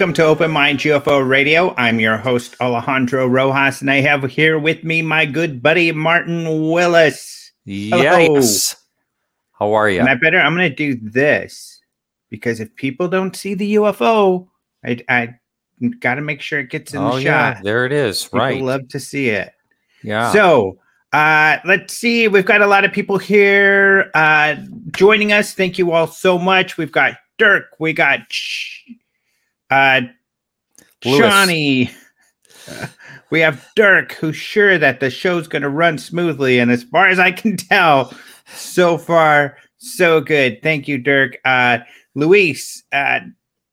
Welcome to Open Mind UFO Radio. I'm your host Alejandro Rojas, and I have here with me my good buddy Martin Willis. Yes. How are you? Am I better? I'm going to do this because if people don't see the UFO, I, I got to make sure it gets in oh, the yeah. shot. There it is. People right. love to see it. yeah. So, uh, let's see. We've got a lot of people here uh, joining us. Thank you all so much. We've got Dirk. We got uh, Lewis. Johnny. Uh, we have Dirk, who's sure that the show's going to run smoothly. And as far as I can tell, so far, so good. Thank you, Dirk. Uh, Luis, uh,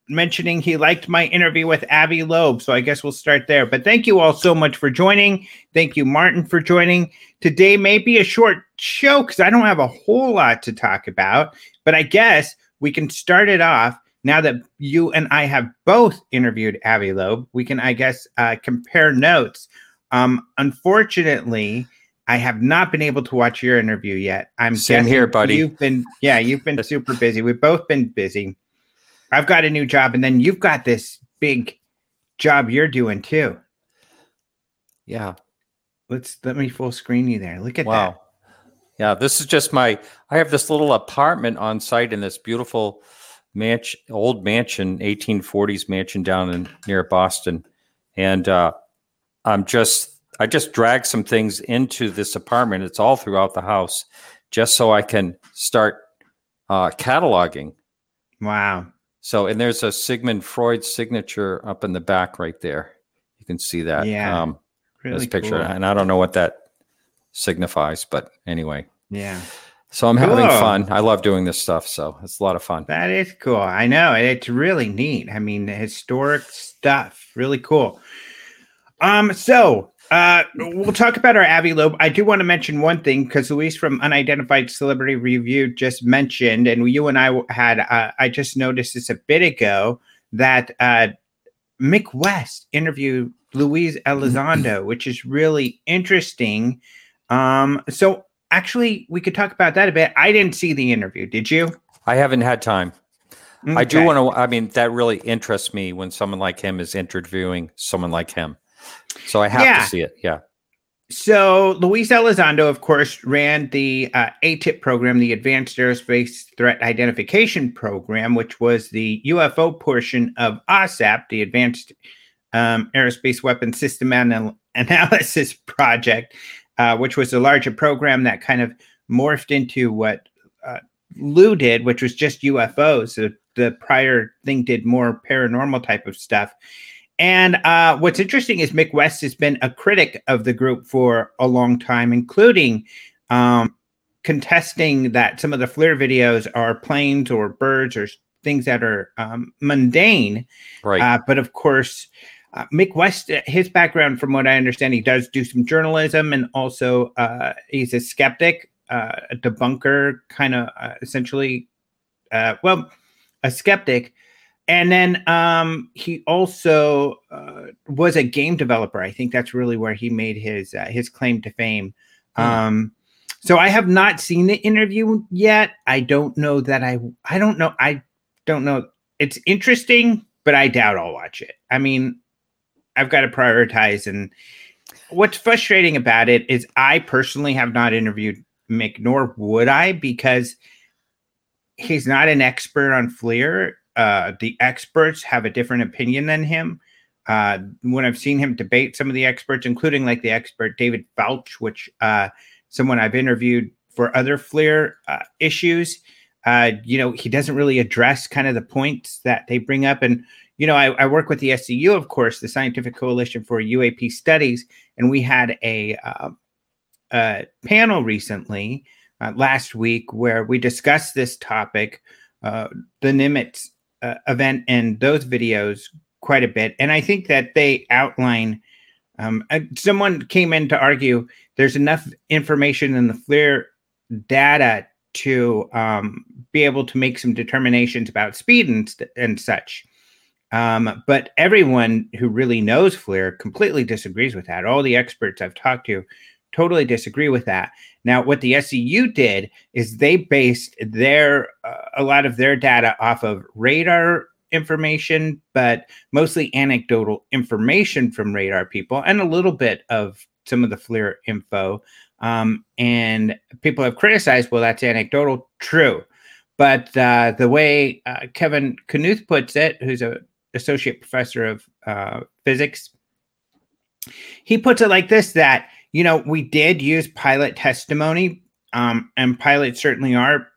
mentioning he liked my interview with Avi Loeb. So I guess we'll start there. But thank you all so much for joining. Thank you, Martin, for joining. Today may be a short show because I don't have a whole lot to talk about. But I guess we can start it off now that you and I have both interviewed Avi Loeb. We can, I guess, uh, compare notes. Um, unfortunately, I have not been able to watch your interview yet. I'm Same here, buddy. You've been, yeah, you've been super busy. We've both been busy. I've got a new job, and then you've got this big job you're doing too. yeah. Let's let me full screen you there. Look at Wow. that. Yeah. This is just my, I have this little apartment on site in this beautiful mansion, old mansion, 1840s mansion down in near Boston. And uh, I'm just, I just dragged some things into this apartment. It's all throughout the house just so I can start uh, cataloging. Wow. So, and there's a Sigmund Freud signature up in the back right there. You can see that. Yeah, Um, Really this picture. cool. And I don't know what that signifies, but anyway. Yeah. So I'm having fun. I love doing this stuff. So it's a lot of fun. That is cool. I know. It's really neat. I mean, the historic stuff. Really cool. Um, so uh we'll talk about our Avi Loeb. I do want to mention one thing because Luis from Unidentified Celebrity Review just mentioned, and you and I had uh, I just noticed this a bit ago that uh Mick West interviewed Luis Elizondo, which is really interesting. Um, so actually we could talk about that a bit. I didn't see the interview, did you? I haven't had time. I do want to, I mean, that really interests me when someone like him is interviewing someone like him. So I have Yeah. to see it. Yeah. So Luis Elizondo, of course, ran the uh, AATIP program, the Advanced Aerospace Threat Identification Program, which was the UFO portion of OSAP, the Advanced um, Aerospace Weapons System Anal- Analysis Project, uh, which was a larger program that kind of morphed into what uh, Lou did, which was just UFOs. So the prior thing did more paranormal type of stuff. And uh, what's interesting is Mick West has been a critic of the group for a long time, including um, contesting that some of the FLIR videos are planes or birds or things that are um, mundane. Right. Uh, but of course, uh, Mick West, uh, his background, from what I understand, he does do some journalism and also uh, he's a skeptic, uh, a debunker, kind of uh, essentially, uh, well, a skeptic. And then um, he also uh, was a game developer. I think that's really where he made his uh, his claim to fame. Hmm. Um, so I have not seen the interview yet. I don't know that I I don't know I don't know. It's interesting, but I doubt I'll watch it. I mean, I've got to prioritize. And what's frustrating about it is I personally have not interviewed Mick, nor would I, because he's not an expert on FLIR. Uh, the experts have a different opinion than him. Uh, when I've seen him debate some of the experts, including like the expert David Fauch, which uh, someone I've interviewed for other FLIR uh, issues, uh, you know, he doesn't really address kind of the points that they bring up. And you know, I, I, work with the SCU, of course, the Scientific Coalition for UAP Studies, and we had a, uh, a panel recently uh, last week where we discussed this topic, uh, the Nimitz uh, event, and those videos quite a bit. And I think that they outline. Um, someone came in to argue there's enough information in the FLIR data to um, be able to make some determinations about speed and, and such. Um, but everyone who really knows FLIR completely disagrees with that. All the experts I've talked to totally disagree with that. Now, what the SCU did is they based their uh, a lot of their data off of radar information, but mostly anecdotal information from radar people and a little bit of some of the FLIR info. Um, and people have criticized, well, that's anecdotal. True. But uh, the way uh, Kevin Knuth puts it, who's a associate professor of uh, physics, he puts it like this: that you know we did use pilot testimony, um, and pilots certainly are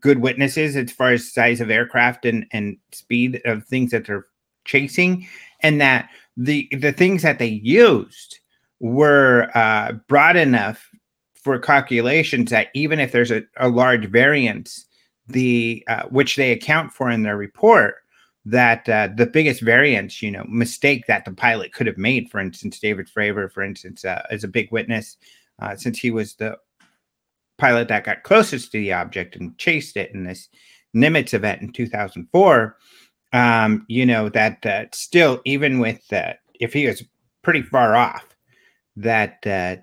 good witnesses as far as size of aircraft and and speed of things that they're chasing, and that the the things that they used were uh, broad enough for calculations that even if there's a, a large variance, the uh, which they account for in their report, that uh, the biggest variance, you know, mistake that the pilot could have made, for instance, David Fravor, for instance, uh, is a big witness, uh, since he was the pilot that got closest to the object and chased it in this Nimitz event in 2004. Um, you know that uh, still, even with that, if he was pretty far off, that uh,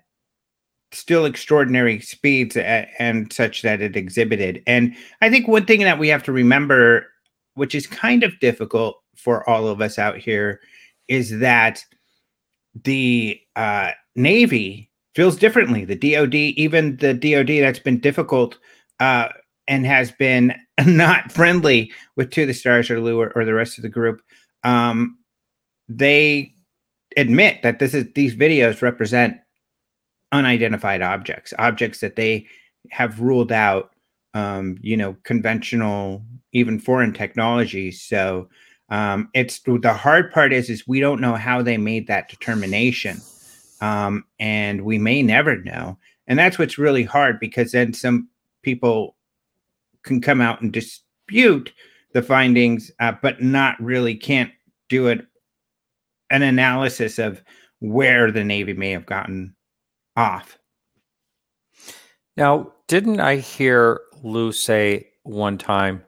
still extraordinary speeds and such that it exhibited. And I think one thing that we have to remember, which is kind of difficult for all of us out here, is that the uh, Navy feels differently. The DoD, even the DoD that's been difficult uh, and has been not friendly with To the Stars or Lou or, or the rest of the group, um, they admit that this is these videos represent unidentified objects, objects that they have ruled out, um, you know, conventional, even foreign technology. So um, it's the hard part is is we don't know how they made that determination, um, and we may never know. And that's what's really hard because then some people can come out and dispute the findings, uh, but not really can't do it an analysis of where the Navy may have gotten off. Now, didn't I hear Lou say one time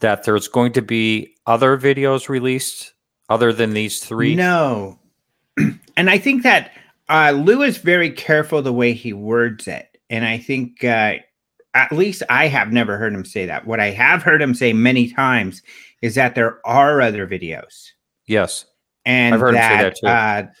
that there's going to be other videos released other than these three? No. and I think that uh, Lou is very careful the way he words it. And I think uh, at least I have never heard him say that. What I have heard him say many times is that there are other videos. Yes. And I've heard that, him say that too. Uh,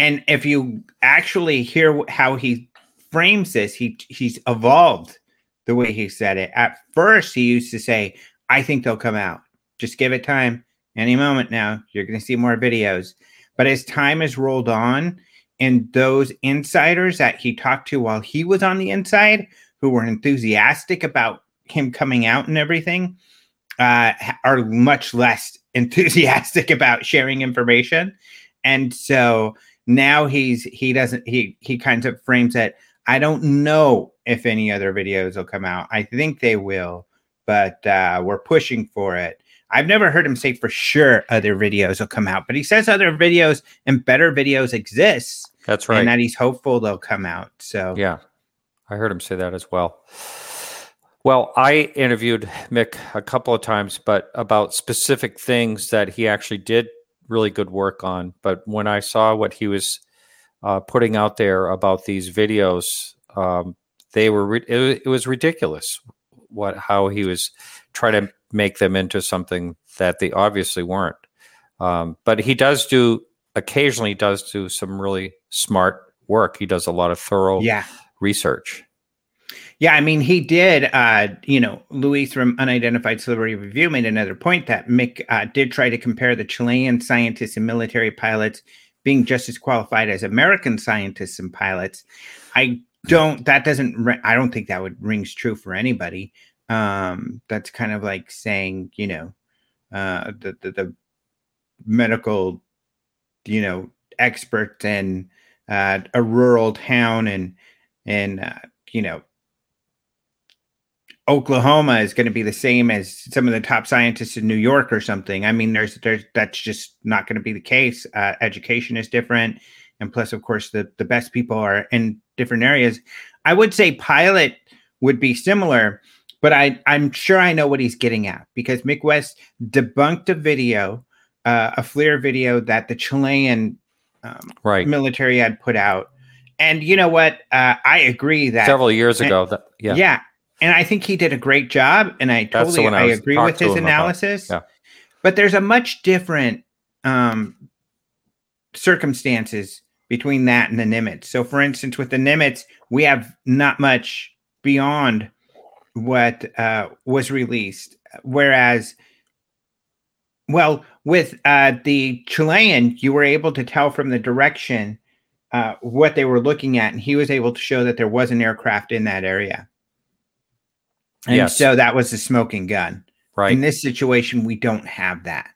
and if you actually hear how he frames this, he he's evolved the way he said it. At first, he used to say, "I think they'll come out. Just give it time. Any moment now, you're going to see more videos." But as time has rolled on, and those insiders that he talked to while he was on the inside, who were enthusiastic about him coming out and everything, uh, are much less enthusiastic about sharing information. And so now he's he doesn't he he kind of frames it i don't know if any other videos will come out. I think they will but uh we're pushing for it. I've never heard him say for sure other videos will come out but he says other videos and better videos exist that's right. and that he's hopeful they'll come out so. Yeah. I heard him say that as well. Well, I interviewed Mick a couple of times, but about specific things that he actually did really good work on. But when I saw what he was uh, putting out there about these videos, um, they were it, it, was ridiculous. What how he was trying to make them into something that they obviously weren't. Um, but he does do occasionally does do some really smart work. He does a lot of thorough yeah. research. Yeah, I mean, he did. Uh, you know, Luis from Unidentified Celebrity Review made another point that Mick uh, did try to compare the Chilean scientists and military pilots being just as qualified as American scientists and pilots. I don't. That doesn't. I don't think that would rings true for anybody. Um, that's kind of like saying, you know, uh, the, the, the medical, you know, experts in uh, a rural town and and uh, you know Oklahoma is going to be the same as some of the top scientists in New York or something. I mean, there's there's that's just not going to be the case. Uh, education is different, and plus, of course, the the best people are in different areas. I would say pilot would be similar, but I I'm sure I know what he's getting at because Mick West debunked a video, uh, a FLIR video that the Chilean um, right military had put out. And you know what? Uh, I agree that several years ago. That, yeah, yeah, and I think he did a great job, and I totally I, I agree with his analysis. Yeah. But there's a much different um, circumstances between that and the Nimitz. So, for instance, with the Nimitz, we have not much beyond what uh, was released, whereas, well, with uh, the Chilean, you were able to tell from the direction uh, what they were looking at, and he was able to show that there was an aircraft in that area. And yes. so that was a smoking gun. Right. In this situation, we don't have that.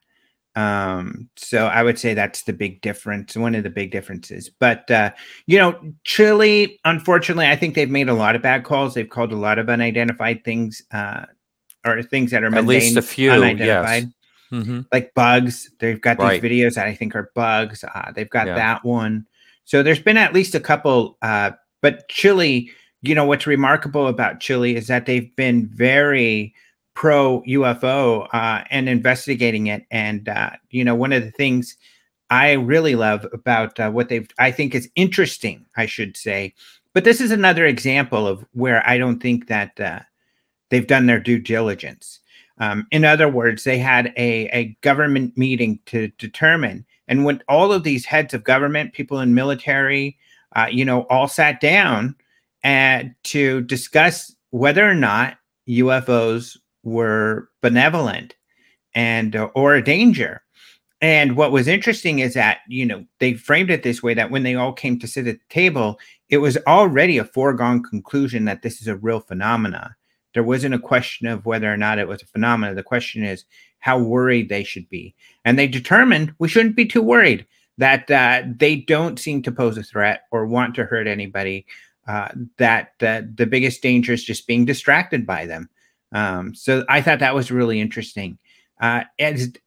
Um, so I would say that's the big difference, one of the big differences. But uh, you know, Chile, unfortunately, I think they've made a lot of bad calls. They've called a lot of unidentified things, uh, or things that are at least a few unidentified. Yes. Mm-hmm. Like bugs. They've got these right. videos that I think are bugs. Uh, they've got yeah. that one. So there's been at least a couple, uh, but Chile you know what's remarkable about Chile is that they've been very pro UFO uh, and investigating it. And uh, you know, one of the things I really love about uh, what they've, I think, is interesting. I should say, but this is another example of where I don't think that uh, they've done their due diligence. Um, in other words, they had a, a government meeting to determine, and when all of these heads of government, people in military, uh, you know, all sat down and to discuss whether or not UFOs were benevolent and uh, or a danger. And what was interesting is that you know they framed it this way that when they all came to sit at the table, it was already a foregone conclusion that this is a real phenomena. There wasn't a question of whether or not it was a phenomena. The question is how worried they should be, and they determined we shouldn't be too worried that uh, they don't seem to pose a threat or want to hurt anybody uh, that that the biggest danger is just being distracted by them. Um, so I thought that was really interesting. Uh, and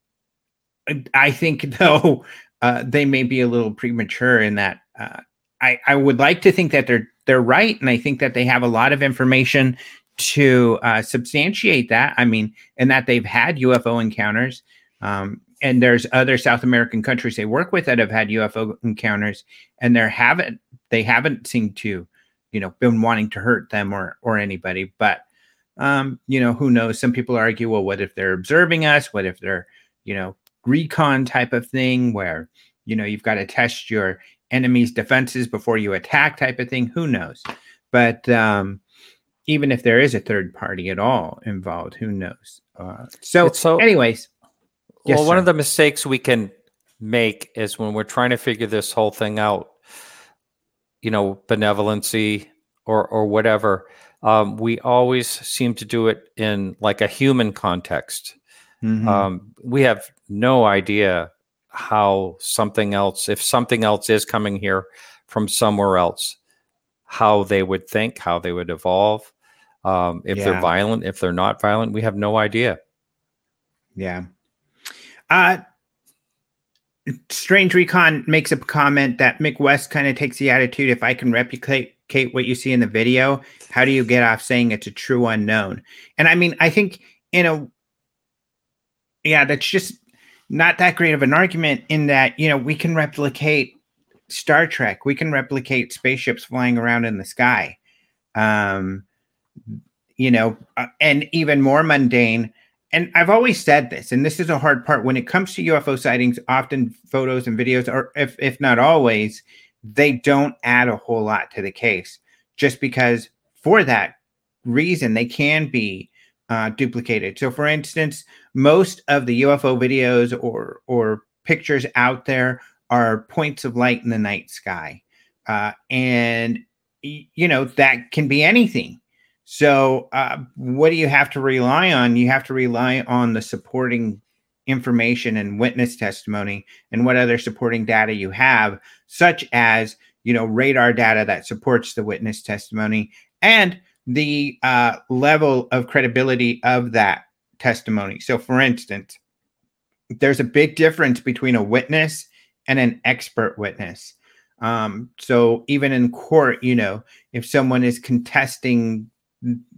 I think though uh, they may be a little premature in that. Uh, I I would like to think that they're they're right, and I think that they have a lot of information to uh, substantiate that. I mean, and that they've had UFO encounters. Um, and there's other South American countries they work with that have had UFO encounters, and they haven't they haven't seemed to you know been wanting to hurt them or or anybody but um you know who knows? Some people argue well what if they're observing us? What if they're you know recon type of thing where you know you've got to test your enemy's defenses before you attack type of thing? Who knows? But um even if there is a third party at all involved who knows? Uh, so, so anyways. Well yes, one of the mistakes we can make is when we're trying to figure this whole thing out you know benevolency or or whatever um, we always seem to do it in like a human context mm-hmm. um, we have no idea how something else if something else is coming here from somewhere else how they would think how they would evolve um, if yeah. they're violent if they're not violent we have no idea yeah uh Strange Recon makes a comment that Mick West kind of takes the attitude if I can replicate what you see in the video, how do you get off saying it's a true unknown? And I mean, I think in a yeah, that's just not that great of an argument in that, you know, we can replicate Star Trek, we can replicate spaceships flying around in the sky. Um, you know, uh, and even more mundane, and I've always said this, and this is a hard part when it comes to UFO sightings, often photos and videos, are, if, if not always, they don't add a whole lot to the case just because for that reason they can be uh, duplicated. So, for instance, most of the UFO videos or or pictures out there are points of light in the night sky, uh, and you know that can be anything. So, uh, what do you have to rely on? You have to rely on the supporting information and witness testimony and what other supporting data you have, such as you know radar data that supports the witness testimony and the uh, level of credibility of that testimony. So, for instance, there's a big difference between a witness and an expert witness. Um, so, even in court, you know, if someone is contesting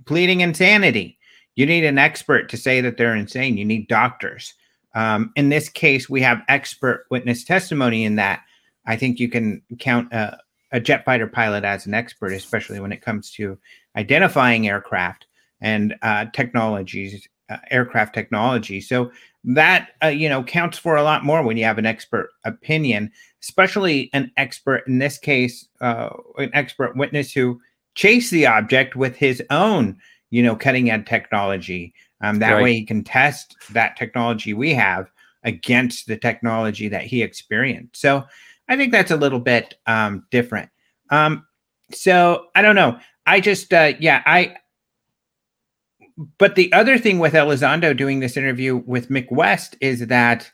pleading insanity, you need an expert to say that they're insane. You need doctors. Um, in this case, we have expert witness testimony in that. I think you can count a, a jet fighter pilot as an expert, especially when it comes to identifying aircraft and uh, technologies, uh, aircraft technology. So that uh, you know counts for a lot more when you have an expert opinion, especially an expert in this case, uh, an expert witness who chased the object with his own you know cutting edge technology. Um, that right. way, he can test that technology we have against the technology that he experienced. So I think that's a little bit um, different. Um, so I don't know. I just, uh, yeah, I. But the other thing with Elizondo doing this interview with Mick West is that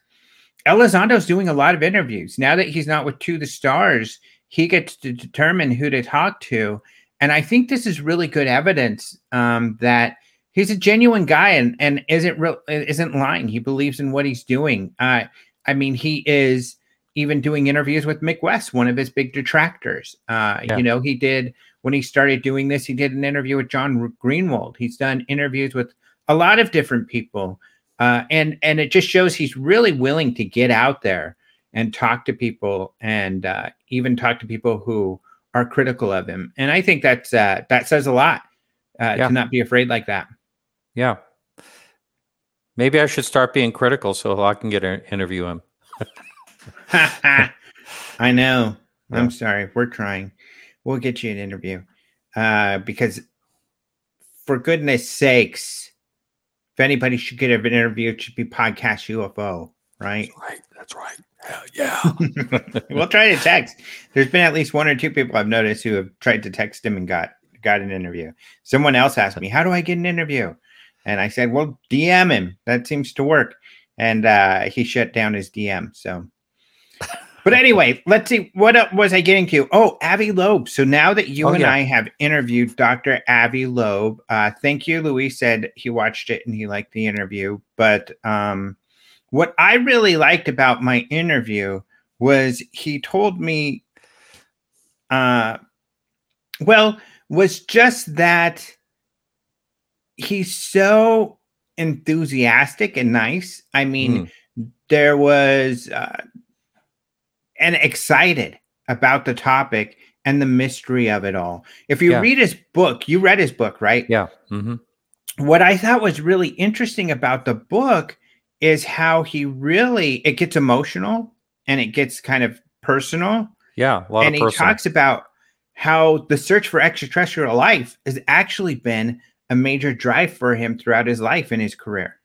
Elizondo's doing a lot of interviews now that he's not with To the Stars. He gets to determine who to talk to, and I think this is really good evidence um, that he's a genuine guy and and isn't real isn't lying. He believes in what he's doing. Uh, I mean, he is even doing interviews with Mick West, one of his big detractors. Uh, yeah. You know, he did when he started doing this, he did an interview with John Greenewald. He's done interviews with a lot of different people. Uh, and and it just shows he's really willing to get out there and talk to people and uh, even talk to people who are critical of him. And I think that's uh, that says a lot uh, yeah. to not be afraid like that. Yeah. Maybe I should start being critical so I can get an interview him. I know. Yeah. I'm sorry. We're trying. We'll get you an interview. Uh, because for goodness sakes, if anybody should get an interview, it should be podcast UFO, right? That's right. That's right. Hell yeah. we'll try to text. There's been at least one or two people I've noticed who have tried to text him and got got an interview. Someone else asked me, "How do I get an interview?" And I said, "Well, DM him. That seems to work." And uh, he shut down his DM. So but anyway, let's see. What was I getting to? Oh, Avi Loeb. So now that you oh, and yeah. I have interviewed Dr. Avi Loeb, uh, thank you. Luis said he watched it and he liked the interview. But um, what I really liked about my interview was he told me, uh, well, was just that he's so enthusiastic and nice. I mean, mm. there was. Uh, and excited about the topic and the mystery of it all. If you yeah. read his book, you read his book, right? Yeah. Mm-hmm. What I thought was really interesting about the book is how he really it gets emotional and it gets kind of personal. Yeah, and he personal. talks about how the search for extraterrestrial life has actually been a major drive for him throughout his life and his career.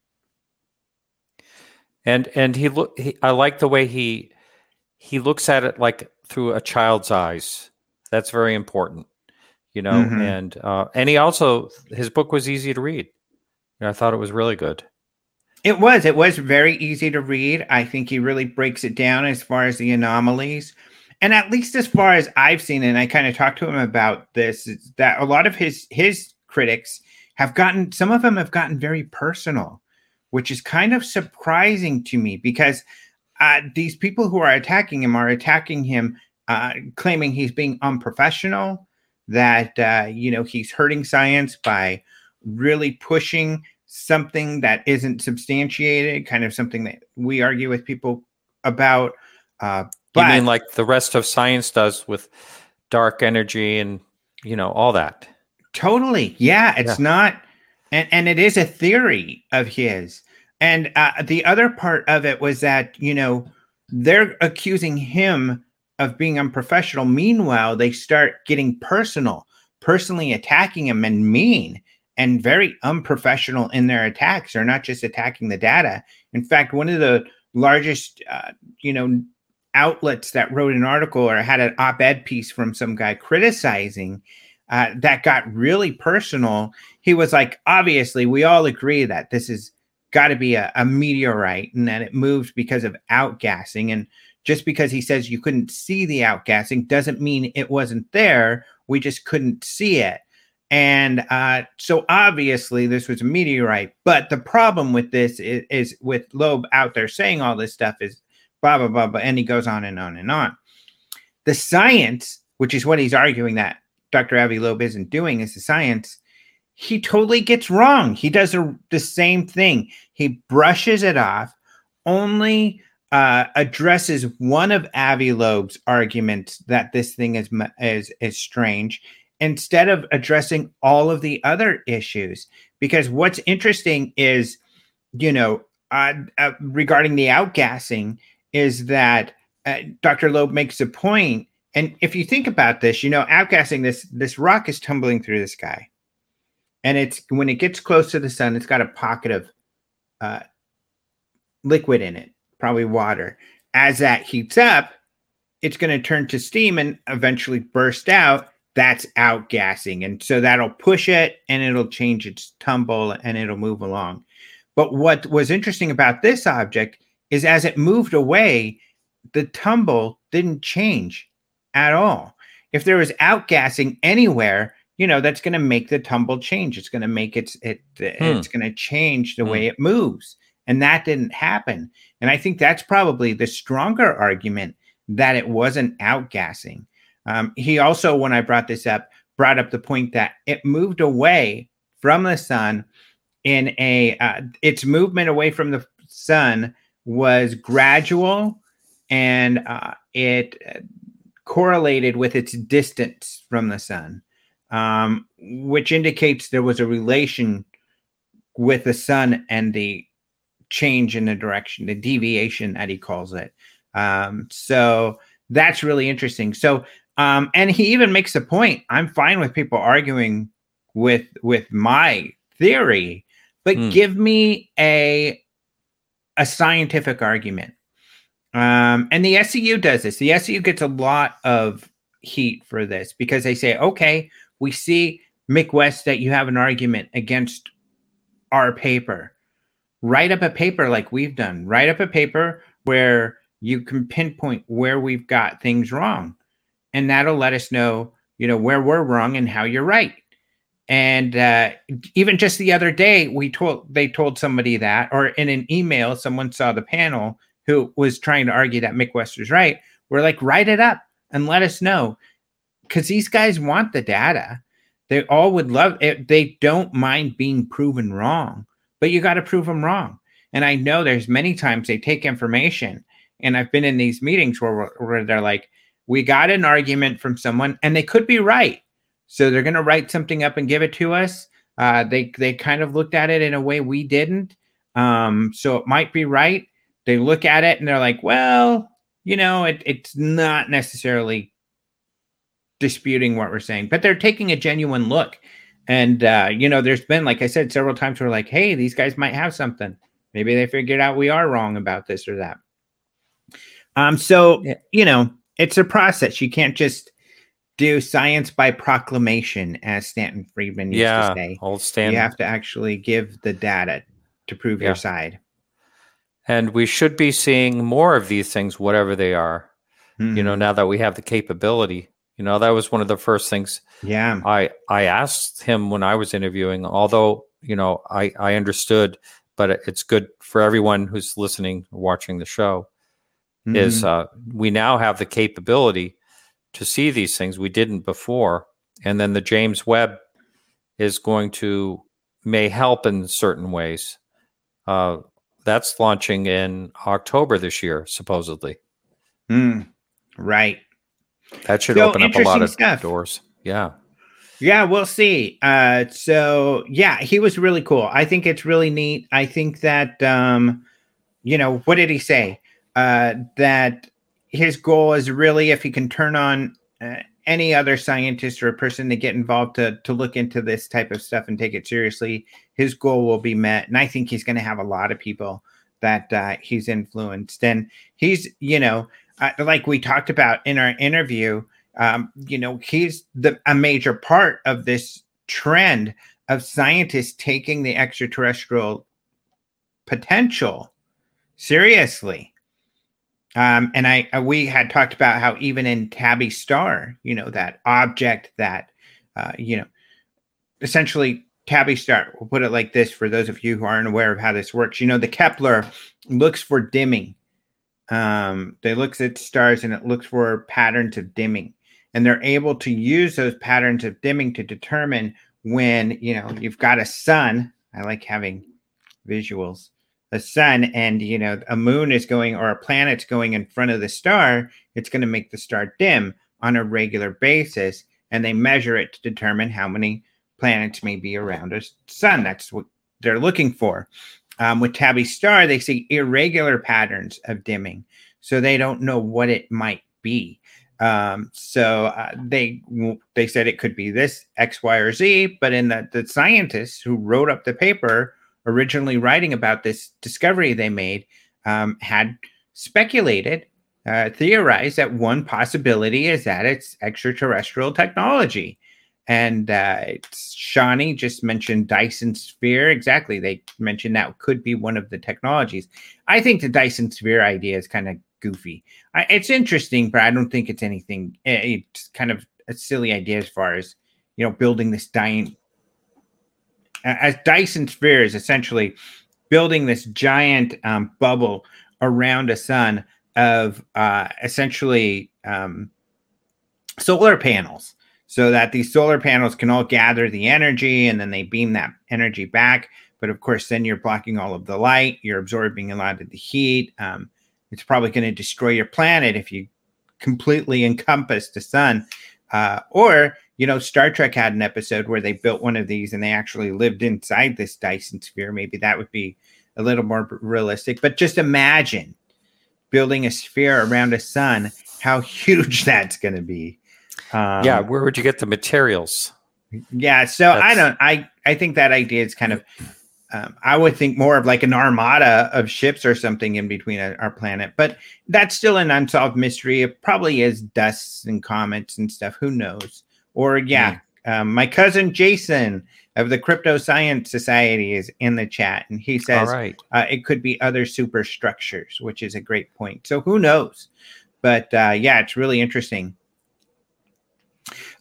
And and he look he, I like the way he he looks at it like through a child's eyes. That's very important, you know. Mm-hmm. And uh, and he also his book was easy to read. I thought it was really good. It was. It was very easy to read. I think he really breaks it down as far as the anomalies. And at least as far as I've seen, and I kind of talked to him about this, is that a lot of his his critics have gotten some of them have gotten very personal, which is kind of surprising to me because uh, these people who are attacking him are attacking him, uh, claiming he's being unprofessional, that uh, you know he's hurting science by really pushing something that isn't substantiated, kind of something that we argue with people about. Uh, but, you mean like the rest of science does with dark energy and you know all that? Totally, yeah. It's yeah. not, and and it is a theory of his and uh, the other part of it was that, you know, they're accusing him of being unprofessional. Meanwhile, they start getting personal, personally attacking him and mean and very unprofessional in their attacks. They're not just attacking the data. In fact, one of the largest, uh, you know, outlets that wrote an article or had an op-ed piece from some guy criticizing uh, that got really personal. He was like, obviously, we all agree that this is got to be a, a meteorite and that it moved because of outgassing. And just because he says you couldn't see the outgassing doesn't mean it wasn't there. We just couldn't see it. And uh, so obviously this was a meteorite. But the problem with this is, is, with Loeb out there saying all this stuff is blah, blah, blah, blah. And he goes on and on and on. The science, which is what he's arguing that Dr. Avi Loeb isn't doing, is the science. He totally gets wrong. He does a, the same thing. He brushes it off, only uh, addresses one of Avi Loeb's arguments that this thing is is is strange instead of addressing all of the other issues. Because what's interesting is, you know, uh, uh, regarding the outgassing, is that uh, Dr. Loeb makes a point, and if you think about this, you know, outgassing this this rock is tumbling through the sky, and it's when it gets close to the sun, it's got a pocket of uh, liquid in it, probably water. As that heats up, it's going to turn to steam and eventually burst out. That's outgassing. And so that'll push it and it'll change its tumble and it'll move along. But what was interesting about this object is as it moved away, the tumble didn't change at all. If there was outgassing anywhere, you know that's going to make the tumble change. It's going to make its it hmm. it's going to change the hmm. way it moves, and that didn't happen. And I think that's probably the stronger argument that it wasn't outgassing. Um, he also, when I brought this up, brought up the point that it moved away from the sun in a uh, its movement away from the sun was gradual and uh, it correlated with its distance from the sun, um, which indicates there was a relation with the sun and the change in the direction, the deviation that he calls it. Um, so that's really interesting. So, um, and he even makes a point. I'm fine with people arguing with with my theory, but mm. give me a a scientific argument. Um, and the SCU does this. The SCU gets a lot of heat for this because they say, okay, we see Mick West that you have an argument against our paper. Write up a paper like we've done. Write up a paper where you can pinpoint where we've got things wrong. And that'll let us know, you know, where we're wrong and how you're right. And uh, even just the other day, we told they told somebody that, or in an email, someone saw the panel who was trying to argue that Mick Wester's right. We're like, write it up and let us know, because these guys want the data. They all would love it. They don't mind being proven wrong, but you got to prove them wrong. And I know there's many times they take information, and I've been in these meetings where where they're like, we got an argument from someone, and they could be right so they're going to write something up and give it to us. Uh, they they kind of looked at it in a way we didn't. Um, so it might be right. They look at it and they're like, well, you know, it, it's not necessarily disputing what we're saying, but they're taking a genuine look. And uh, you know, there's been, like I said, several times we're like, hey, these guys might have something. Maybe they figured out we are wrong about this or that. Um, so you know, it's a process. You can't just do science by proclamation, as Stanton Friedman used yeah, to say. Old Stanton. You have to actually give the data to prove yeah. your side. And we should be seeing more of these things, whatever they are. Mm-hmm. You know, mm-hmm. now that we have the capability. You know, that was one of the first things. Yeah. I I asked him when I was interviewing, although you know I I understood, but it's good for everyone who's listening, watching the show. Mm-hmm. Is uh, we now have the capability to see these things. We didn't before. And then the James Webb is going to may help in certain ways. Uh, that's launching in October this year, supposedly. Mm, right. That should so, open up a lot of stuff. doors. Yeah. Yeah, we'll see. Uh, so yeah, he was really cool. I think it's really neat. I think that um, you know, what did he say? Uh, that his goal is really if he can turn on any other scientist or a person to get involved to to look into this type of stuff and take it seriously, his goal will be met. And I think he's going to have a lot of people that uh, he's influenced. And he's, you know, uh, like we talked about in our interview, um, you know, he's the a major part of this trend of scientists taking the extraterrestrial potential. Seriously. Um, and I, uh, we had talked about how even in Tabby Star, you know, that object that, uh, you know, essentially Tabby Star, we'll put it like this for those of you who aren't aware of how this works. You know, the Kepler looks for dimming. Um, they looks at stars and it looks for patterns of dimming. And they're able to use those patterns of dimming to determine when, you know, you've got a sun. I like having visuals a sun and you know a moon is going or a planet's going in front of the star it's going to make the star dim on a regular basis and they measure it to determine how many planets may be around a sun. That's what they're looking for. Um, with tabby star they see irregular patterns of dimming so they don't know what it might be. Um, so uh, they they said it could be this x y or z but in the, the scientists who wrote up the paper originally writing about this discovery they made um, had speculated, uh, theorized that one possibility is that it's extraterrestrial technology. And uh, Shawnee just mentioned Dyson Sphere. Exactly. They mentioned that could be one of the technologies. I think the Dyson Sphere idea is kind of goofy. I, it's interesting, but I don't think it's anything. Eh, it's kind of a silly idea as far as, you know, building this giant as Dyson sphere is essentially building this giant um, bubble around a sun of uh, essentially um, solar panels so that these solar panels can all gather the energy and then they beam that energy back. But of course, then you're blocking all of the light, you're absorbing a lot of the heat. Um, it's probably going to destroy your planet if you completely encompass the sun. Uh, or you know, Star Trek had an episode where they built one of these and they actually lived inside this Dyson sphere. Maybe that would be a little more realistic. But just imagine building a sphere around a sun, how huge that's going to be. Um, yeah, where would you get the materials? Yeah, so that's... I don't. I I think that idea is kind of. Um, I would think more of like an armada of ships or something in between our planet, but that's still an unsolved mystery. It probably is dusts and comets and stuff. Who knows? Or yeah, mm. um, my cousin Jason of the Crypto Science Society is in the chat, and he says right. uh, it could be other superstructures, which is a great point. So who knows? But uh, yeah, it's really interesting.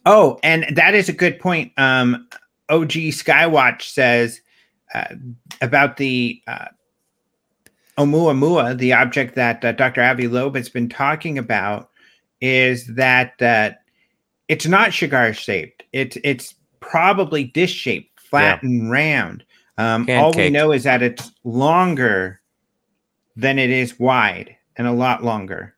Oh, and that is a good point. Um, OG Skywatch says uh, about the uh, Oumuamua, the object that uh, Dr. Avi Loeb has been talking about, is that uh, it's not cigar shaped. It's it's probably disc shaped, flat yeah. and round. Um, all we know is that it's longer than it is wide, and a lot longer.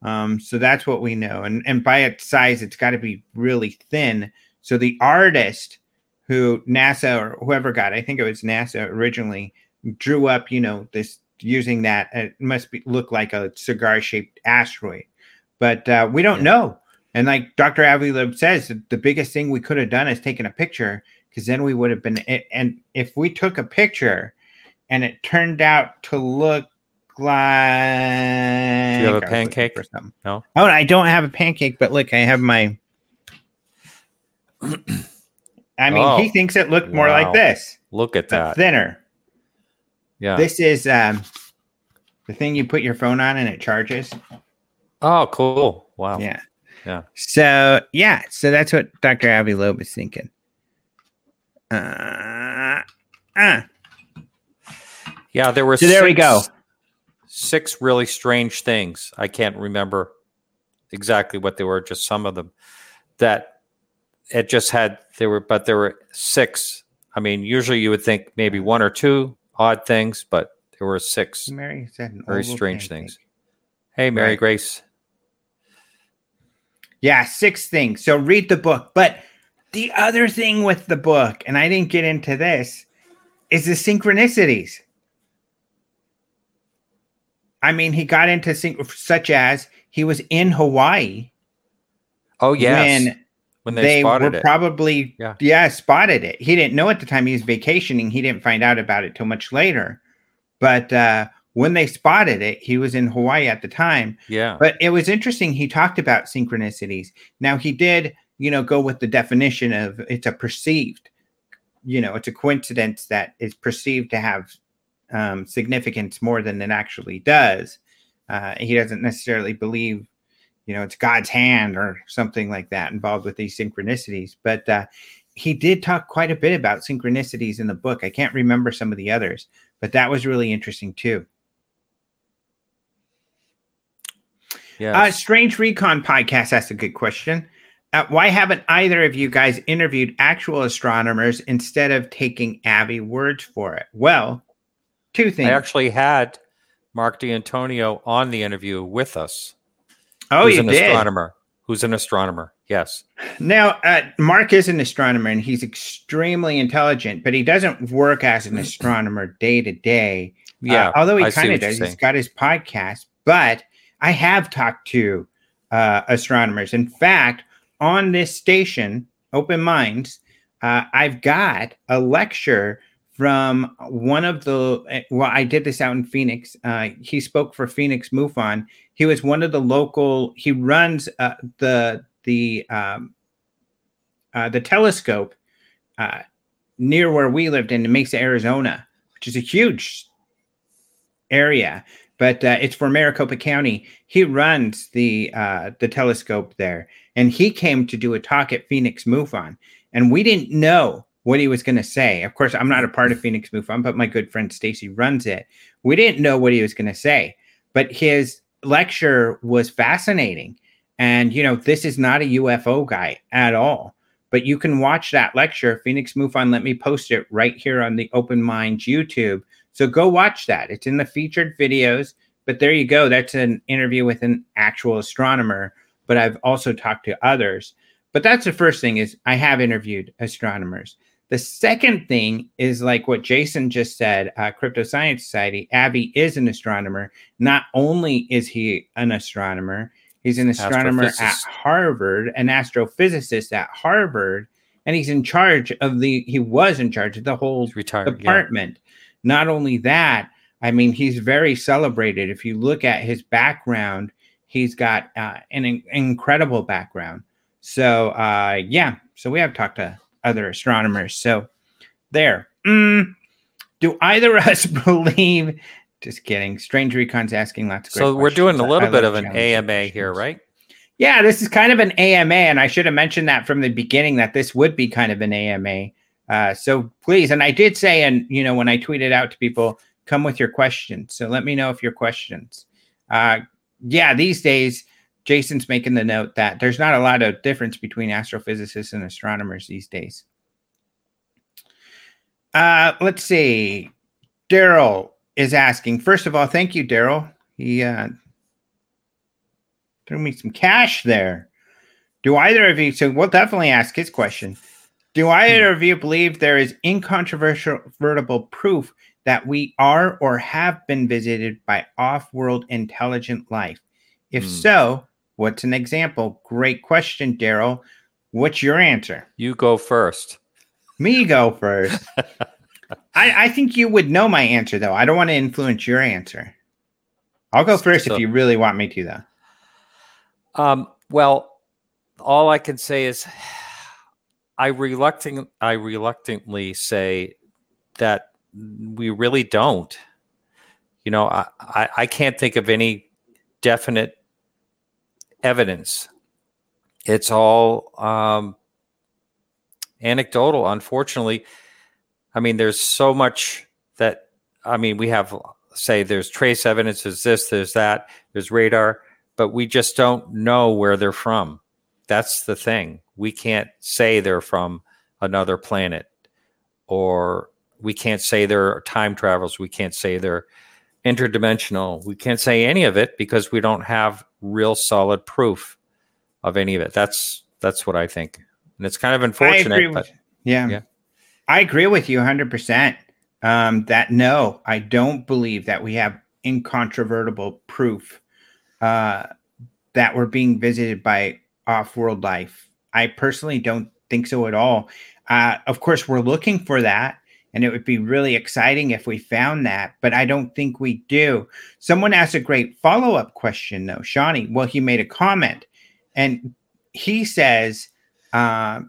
Um, so that's what we know. And and by its size, it's got to be really thin. So the artist who NASA or whoever got, I think it was NASA originally, drew up, you know, this using that. It must be look like a cigar shaped asteroid, but uh, we don't yeah. know. And like Dr. Avi Loeb says, the biggest thing we could have done is taken a picture because then we would have been. And if we took a picture and it turned out to look like. Do you have a pancake or something? No. Oh, I don't have a pancake, but look, I have my. I mean, oh, he thinks it looked more wow. like this. Look at that. Thinner. Yeah. This is um, the thing you put your phone on and it charges. Oh, cool. Wow. Yeah. Yeah. So yeah, so that's what Dr. Avi Loeb is thinking. Uh, uh. Yeah, there were. So there six, we go. Six really strange things. I can't remember exactly what they were. Just some of them that it just had. There were, but there were six. I mean, usually you would think maybe one or two odd things, but there were six. Mary said very strange pancake. things. Hey, Mary right. Grace. Yeah, six things. So read the book. But the other thing with the book, and I didn't get into this, is the synchronicities. I mean, he got into sync, such as he was in Hawaii. Oh yes, when, when they, they were it. probably yeah. yeah spotted it. He didn't know at the time he was vacationing. He didn't find out about it till much later. But uh, when they spotted it, he was in Hawaii at the time. Yeah. But it was interesting. He talked about synchronicities. Now, he did, you know, go with the definition of it's a perceived, you know, it's a coincidence that is perceived to have um, significance more than it actually does. Uh, he doesn't necessarily believe, you know, it's God's hand or something like that involved with these synchronicities. But uh, he did talk quite a bit about synchronicities in the book. I can't remember some of the others, but that was really interesting too. Yeah. Uh, Strange Recon podcast asked a good question. Uh, why haven't either of you guys interviewed actual astronomers instead of taking Avi words for it? Well, two things. I actually had Mark D'Antonio on the interview with us. Oh, you an did? astronomer. Who's an astronomer? Yes. Now, uh, Mark is an astronomer and he's extremely intelligent, but he doesn't work as an astronomer day to day. Yeah. Uh, although he kind of does. He's got his podcast, but I have talked to uh, astronomers. In fact, on this station, Open Minds, uh, I've got a lecture from one of the eh, well i did this out in phoenix. Uh, he spoke for phoenix mufon. He was one of the local he runs uh, the the um, uh, the telescope uh, near where we lived in mesa arizona which is a huge area but uh, it's for maricopa county he runs the uh, the telescope there and he came to do a talk at phoenix mufon and we didn't know what he was going to say. Of course, I'm not a part of Phoenix MUFON, but my good friend Stacy runs it. We didn't know what he was going to say, but his lecture was fascinating. And you know, this is not a UFO guy at all. But you can watch that lecture, Phoenix MUFON. Let me post it right here on the Open Minds YouTube. So go watch that. It's in the featured videos. But there you go. That's an interview with an actual astronomer. But I've also talked to others. But that's the first thing is I have interviewed astronomers. The second thing is like what Jason just said, uh, Crypto Science Society. Avi is an astronomer. Not only is he an astronomer, he's an astronomer at Harvard, an astrophysicist at Harvard, and he's in charge of the. He was in charge of the whole retired, department. Yeah. Not only that, I mean, he's very celebrated. If you look at his background, he's got uh, an in- incredible background. So, uh, yeah. So we have talked to other astronomers. So there. Mm, do either of us believe? Just kidding. Strange Recon's asking lots of So we're doing a little I bit of an AMA here, right? Yeah, this is kind of an AMA, and I should have mentioned that from the beginning that this would be kind of an AMA. Uh, so please, and I did say, and you know, when I tweeted out to people, come with your questions. So let me know if your questions. Uh, yeah, these days Jason's making the note that there's not a lot of difference between astrophysicists and astronomers these days. Uh, let's see. Daryl is asking. First of all, thank you, Daryl. He uh, threw me some cash there. Do either of you? So we'll definitely ask his question. Do either of you believe there is incontrovertible proof that we are or have been visited by off-world intelligent life? If mm. so, What's an example? Great question, Daryl. What's your answer? You go first. Me go first. I, I think you would know my answer, though. I don't want to influence your answer. I'll go first so, if you really want me to, though. Um, well, all I can say is I reluctant I reluctantly say that we really don't. You know, I, I, I can't think of any definite evidence. It's all um, anecdotal, unfortunately. I mean, there's so much that, I mean, we have, say, there's trace evidence, there's this, there's that, there's radar, but we just don't know where they're from. That's the thing. We can't say they're from another planet or we can't say they're time travels. We can't say they're interdimensional. We can't say any of it because we don't have real solid proof of any of it. That's that's what I think, and it's kind of unfortunate. But, yeah, yeah, I agree with you 100. Um, percent That no, I don't believe that we have incontrovertible proof uh, that we're being visited by off-world life. I personally don't think so at all. Uh, of course, we're looking for that and it would be really exciting if we found that, but I don't think we do. Someone asked a great follow up question, though, Shawnee. Well, he made a comment and he says, uh,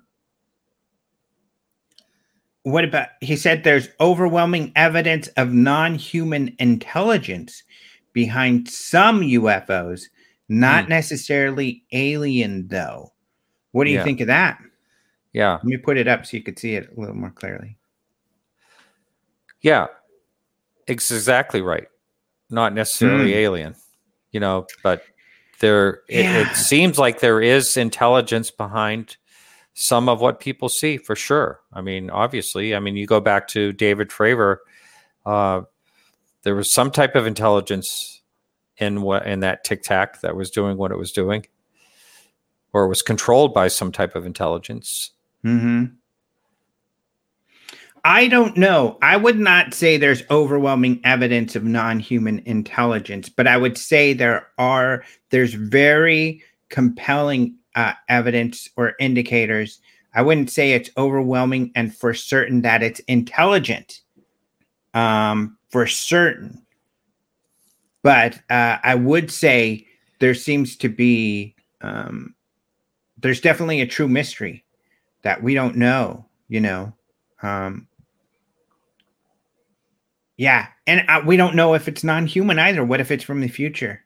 what about he said there's overwhelming evidence of non-human intelligence behind some UFOs, not Hmm. necessarily alien though. What do you Yeah. think of that? Yeah. Let me put it up so you could see it a little more clearly. Yeah. It's exactly right. Not necessarily Mm. alien, you know, but there it, it seems like there is intelligence behind some of what people see for sure. I mean, obviously, I mean, you go back to David Fravor, uh, there was some type of intelligence in what in that tic tac that was doing what it was doing, or was controlled by some type of intelligence. hmm I don't know. I would not say there's overwhelming evidence of non-human intelligence, but I would say there are. There's very compelling uh, evidence or indicators. I wouldn't say it's overwhelming and for certain that it's intelligent. Um, for certain, but uh, I would say there seems to be um, there's definitely a true mystery that we don't know. You know. Um, yeah, and uh, we don't know if it's non-human either. What if it's from the future?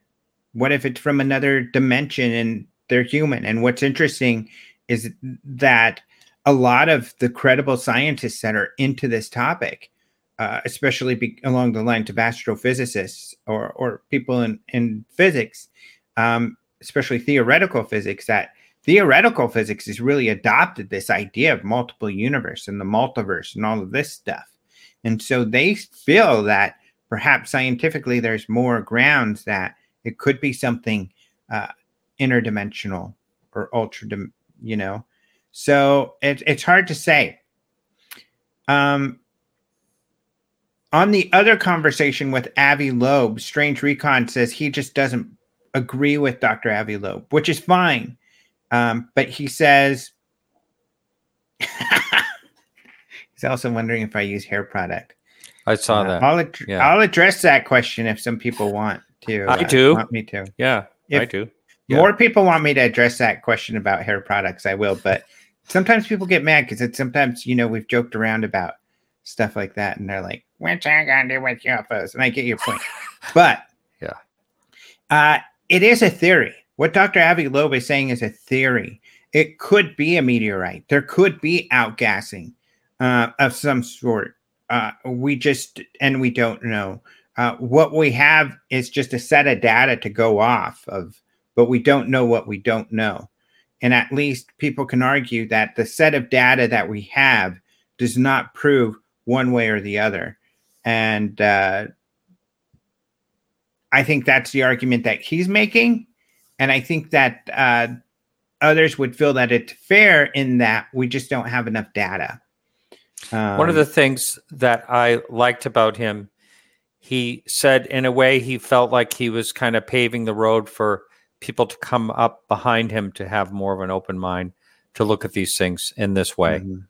What if it's from another dimension and they're human? And what's interesting is that a lot of the credible scientists that are into this topic, uh, especially be- along the lines of astrophysicists or or people in in physics, um, especially theoretical physics, that theoretical physics has really adopted this idea of multiple universe and the multiverse and all of this stuff. And so they feel that perhaps scientifically there's more grounds that it could be something uh, interdimensional or ultra, you know. So it, it's hard to say. Um, on the other conversation with Avi Loeb, Strange Recon says he just doesn't agree with Dr. Avi Loeb, which is fine. Um, but he says he's also wondering if I use hair product. I saw Uh, that. I'll, ad- Yeah. I'll address that question if some people want to. I uh, do. Want me to. Yeah, if- I do. Yeah. More people want me to address that question about hair products. I will, but sometimes people get mad because it's sometimes you know we've joked around about stuff like that, and they're like, "What's that gonna do with UFOs?" And I get your point, but Yeah. uh, it is a theory. What Dr. Avi Loeb is saying is a theory. It could be a meteorite. There could be outgassing uh, of some sort. Uh, we just and we don't know. Uh, what we have is just a set of data to go off of, but we don't know what we don't know. And at least people can argue that the set of data that we have does not prove one way or the other. And uh, I think that's the argument that he's making. And I think that uh, others would feel that it's fair in that we just don't have enough data. One of the Um, things that I liked about him, he said in a way he felt like he was kind of paving the road for people to come up behind him to have more of an open mind to look at these things in this way. Mhm.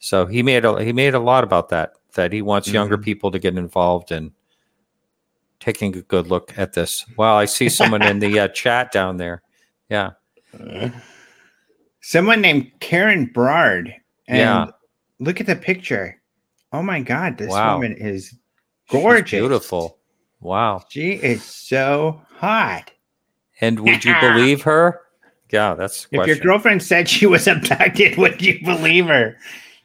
So he made a he made a lot about that that he wants younger Mhm. people to get involved in taking a good look at this. Wow, I see someone in the uh, chat down there. Yeah. Someone named Karen Brard. And Yeah. look at the picture. Oh my God, this Wow. woman is She's gorgeous. beautiful. Wow. She is so hot. And would you believe her? Yeah, that's If your girlfriend said she was abducted, would you believe her?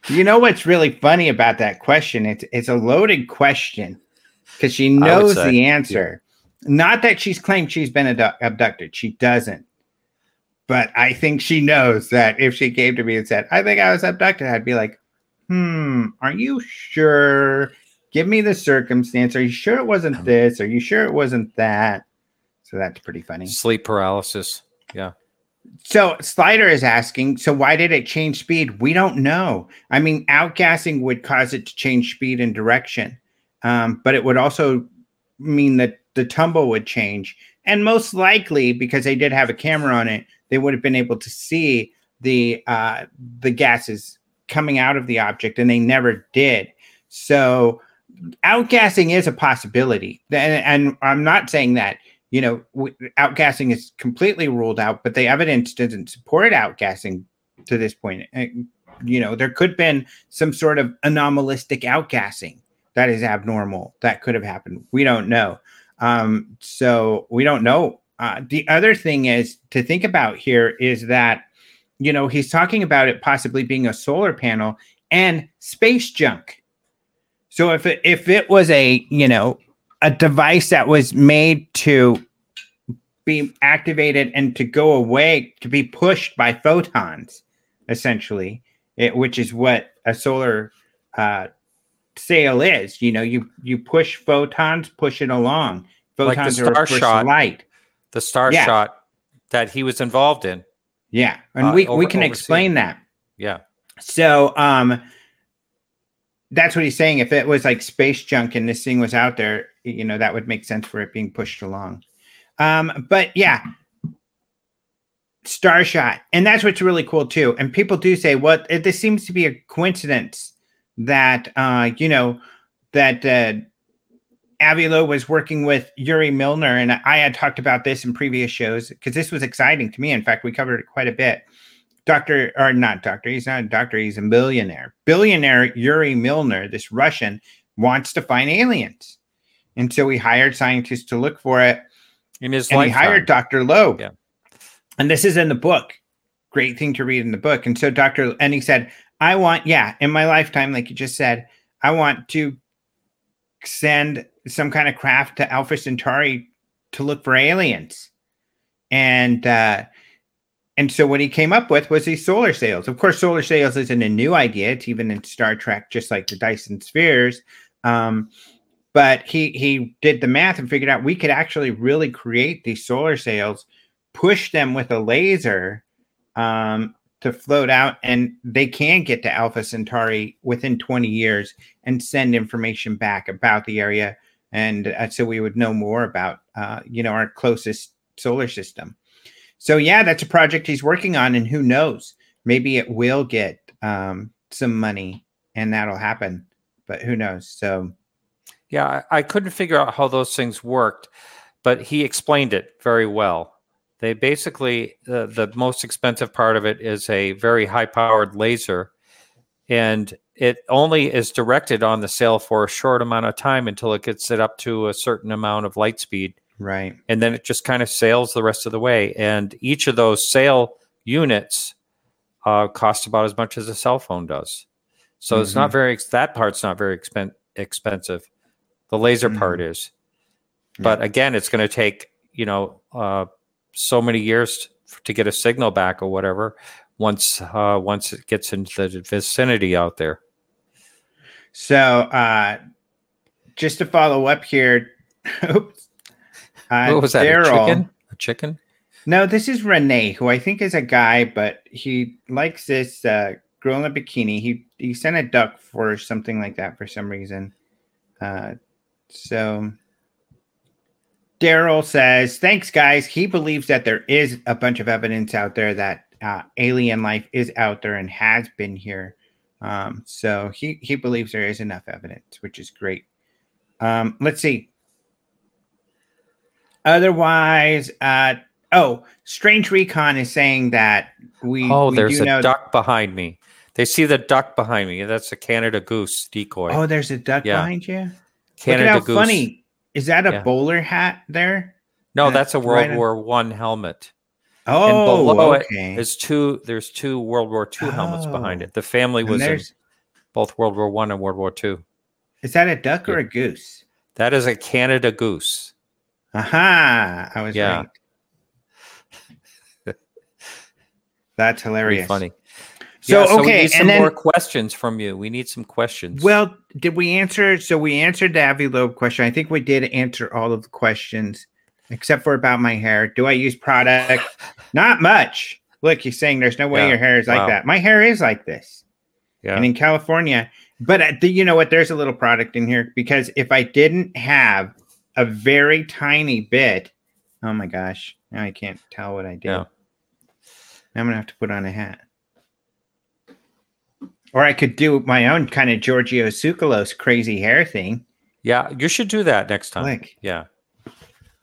You know what's really funny about that question? It's it's a loaded question because she knows the answer. Not that she's claimed she's been abdu- abducted. She doesn't. But I think she knows that if she came to me and said, "I think I was abducted," I'd be like, "Hmm, are you sure? Give me the circumstance. Are you sure it wasn't this? Are you sure it wasn't that?" So that's pretty funny. Sleep paralysis. Yeah. So Slider is asking, so why did it change speed? We don't know. I mean, outgassing would cause it to change speed and direction, um, but it would also mean that the tumble would change. And most likely, because they did have a camera on it, they would have been able to see the uh, the gases coming out of the object, and they never did. So outgassing is a possibility, and, and I'm not saying that you know, outgassing is completely ruled out, but the evidence doesn't support outgassing to this point. You know, there could have been some sort of anomalistic outgassing that is abnormal that could have happened. We don't know. Um, so we don't know. Uh, the other thing is to think about here is that, you know, he's talking about it possibly being a solar panel and space junk. So if it, if it was a, you know, a device that was made to be activated and to go away to be pushed by photons essentially it, which is what a solar uh, sail is you know you you push photons push it along photons like the are shot, light the star Yeah. shot that he was involved in yeah and Uh, we, we can overseas. explain that yeah So um that's what he's saying. If it was like space junk and this thing was out there, you know, that would make sense for it being pushed along. Um, but yeah, Starshot. And that's what's really cool too. And people do say, well, it, this seems to be a coincidence that uh, you know, that uh Avi Loeb was working with Yuri Milner, and I had talked about this in previous shows because this was exciting to me. In fact, we covered it quite a bit. Doctor, or not doctor, he's not a doctor, he's a billionaire. Billionaire Yuri Milner, this Russian, wants to find aliens. And so he hired scientists to look for it. in his And he hired Dr. Loeb. Yeah. And this is in the book. Great thing to read in the book. And so Dr. and he said, I want, yeah, in my lifetime, like you just said, I want to send some kind of craft to Alpha Centauri to look for aliens. And uh and so what he came up with was these solar sails. Of course, solar sails isn't a new idea. It's even in Star Trek, just like the Dyson spheres. Um, but he he did the math and figured out we could actually really create these solar sails, push them with a laser um, to float out, and they can get to Alpha Centauri within 20 years and send information back about the area, and uh, so we would know more about uh, you know our closest solar system. So yeah, that's a project he's working on, and who knows, maybe it will get um, some money, and that'll happen. But who knows? So. Yeah, I, I couldn't figure out how those things worked, but he explained it very well. They basically, the, the most expensive part of it is a very high powered laser, and it only is directed on the sail for a short amount of time until it gets it up to a certain amount of light speed. Right. And then it just kind of sails the rest of the way. And each of those sail units uh, cost about as much as a cell phone does. So it's not very, that part's not very expen- expensive. The laser part is. But again, it's going to take, you know, uh, so many years to, get a signal back or whatever once uh, once it gets into the vicinity out there. So, uh, just to follow up here, oops. Uh, what was that? A chicken? A chicken? No, this is Renee, who I think is a guy, but he likes this uh, girl in a bikini. He he sent a duck for something like that for some reason. Uh, so Daryl says, "Thanks, guys." He believes that there is a bunch of evidence out there that uh, alien life is out there and has been here. Um, so he he believes there is enough evidence, which is great. Um, let's see. Otherwise, uh, oh, Strange Recon is saying that we. Oh, we there's a duck behind me. They see the duck behind me. That's a Canada goose decoy. Oh, there's a duck Yeah. behind you. Canada Look at how goose. funny. Is that a Yeah. bowler hat there? No, Uh, that's a World in- War One helmet. Oh, below okay. There's two. There's two World War Two helmets behind Oh. it. The family was in both World War One and World War Two. Is that a duck or a goose? That is a Canada goose. Aha! I was Yeah. right. That's Pretty hilarious. funny. So, Yeah, we okay, need some and then- more questions from you. We need some questions. Well, did we answer? So we answered the Avi Loeb question. I think we did answer all of the questions except for about my hair. Do I use product? Not much. Look, he's saying there's no way Yeah. your hair is like Wow. that. My hair is like this. yeah. And in California, but uh, you know what? There's a little product in here because if I didn't have a very tiny bit, oh my gosh, now I can't tell what I did. Yeah. Now I'm gonna have to put on a hat. Or I could do my own kind of Giorgio Tsoukalos crazy hair thing. yeah, you should do that next time. Like, Yeah.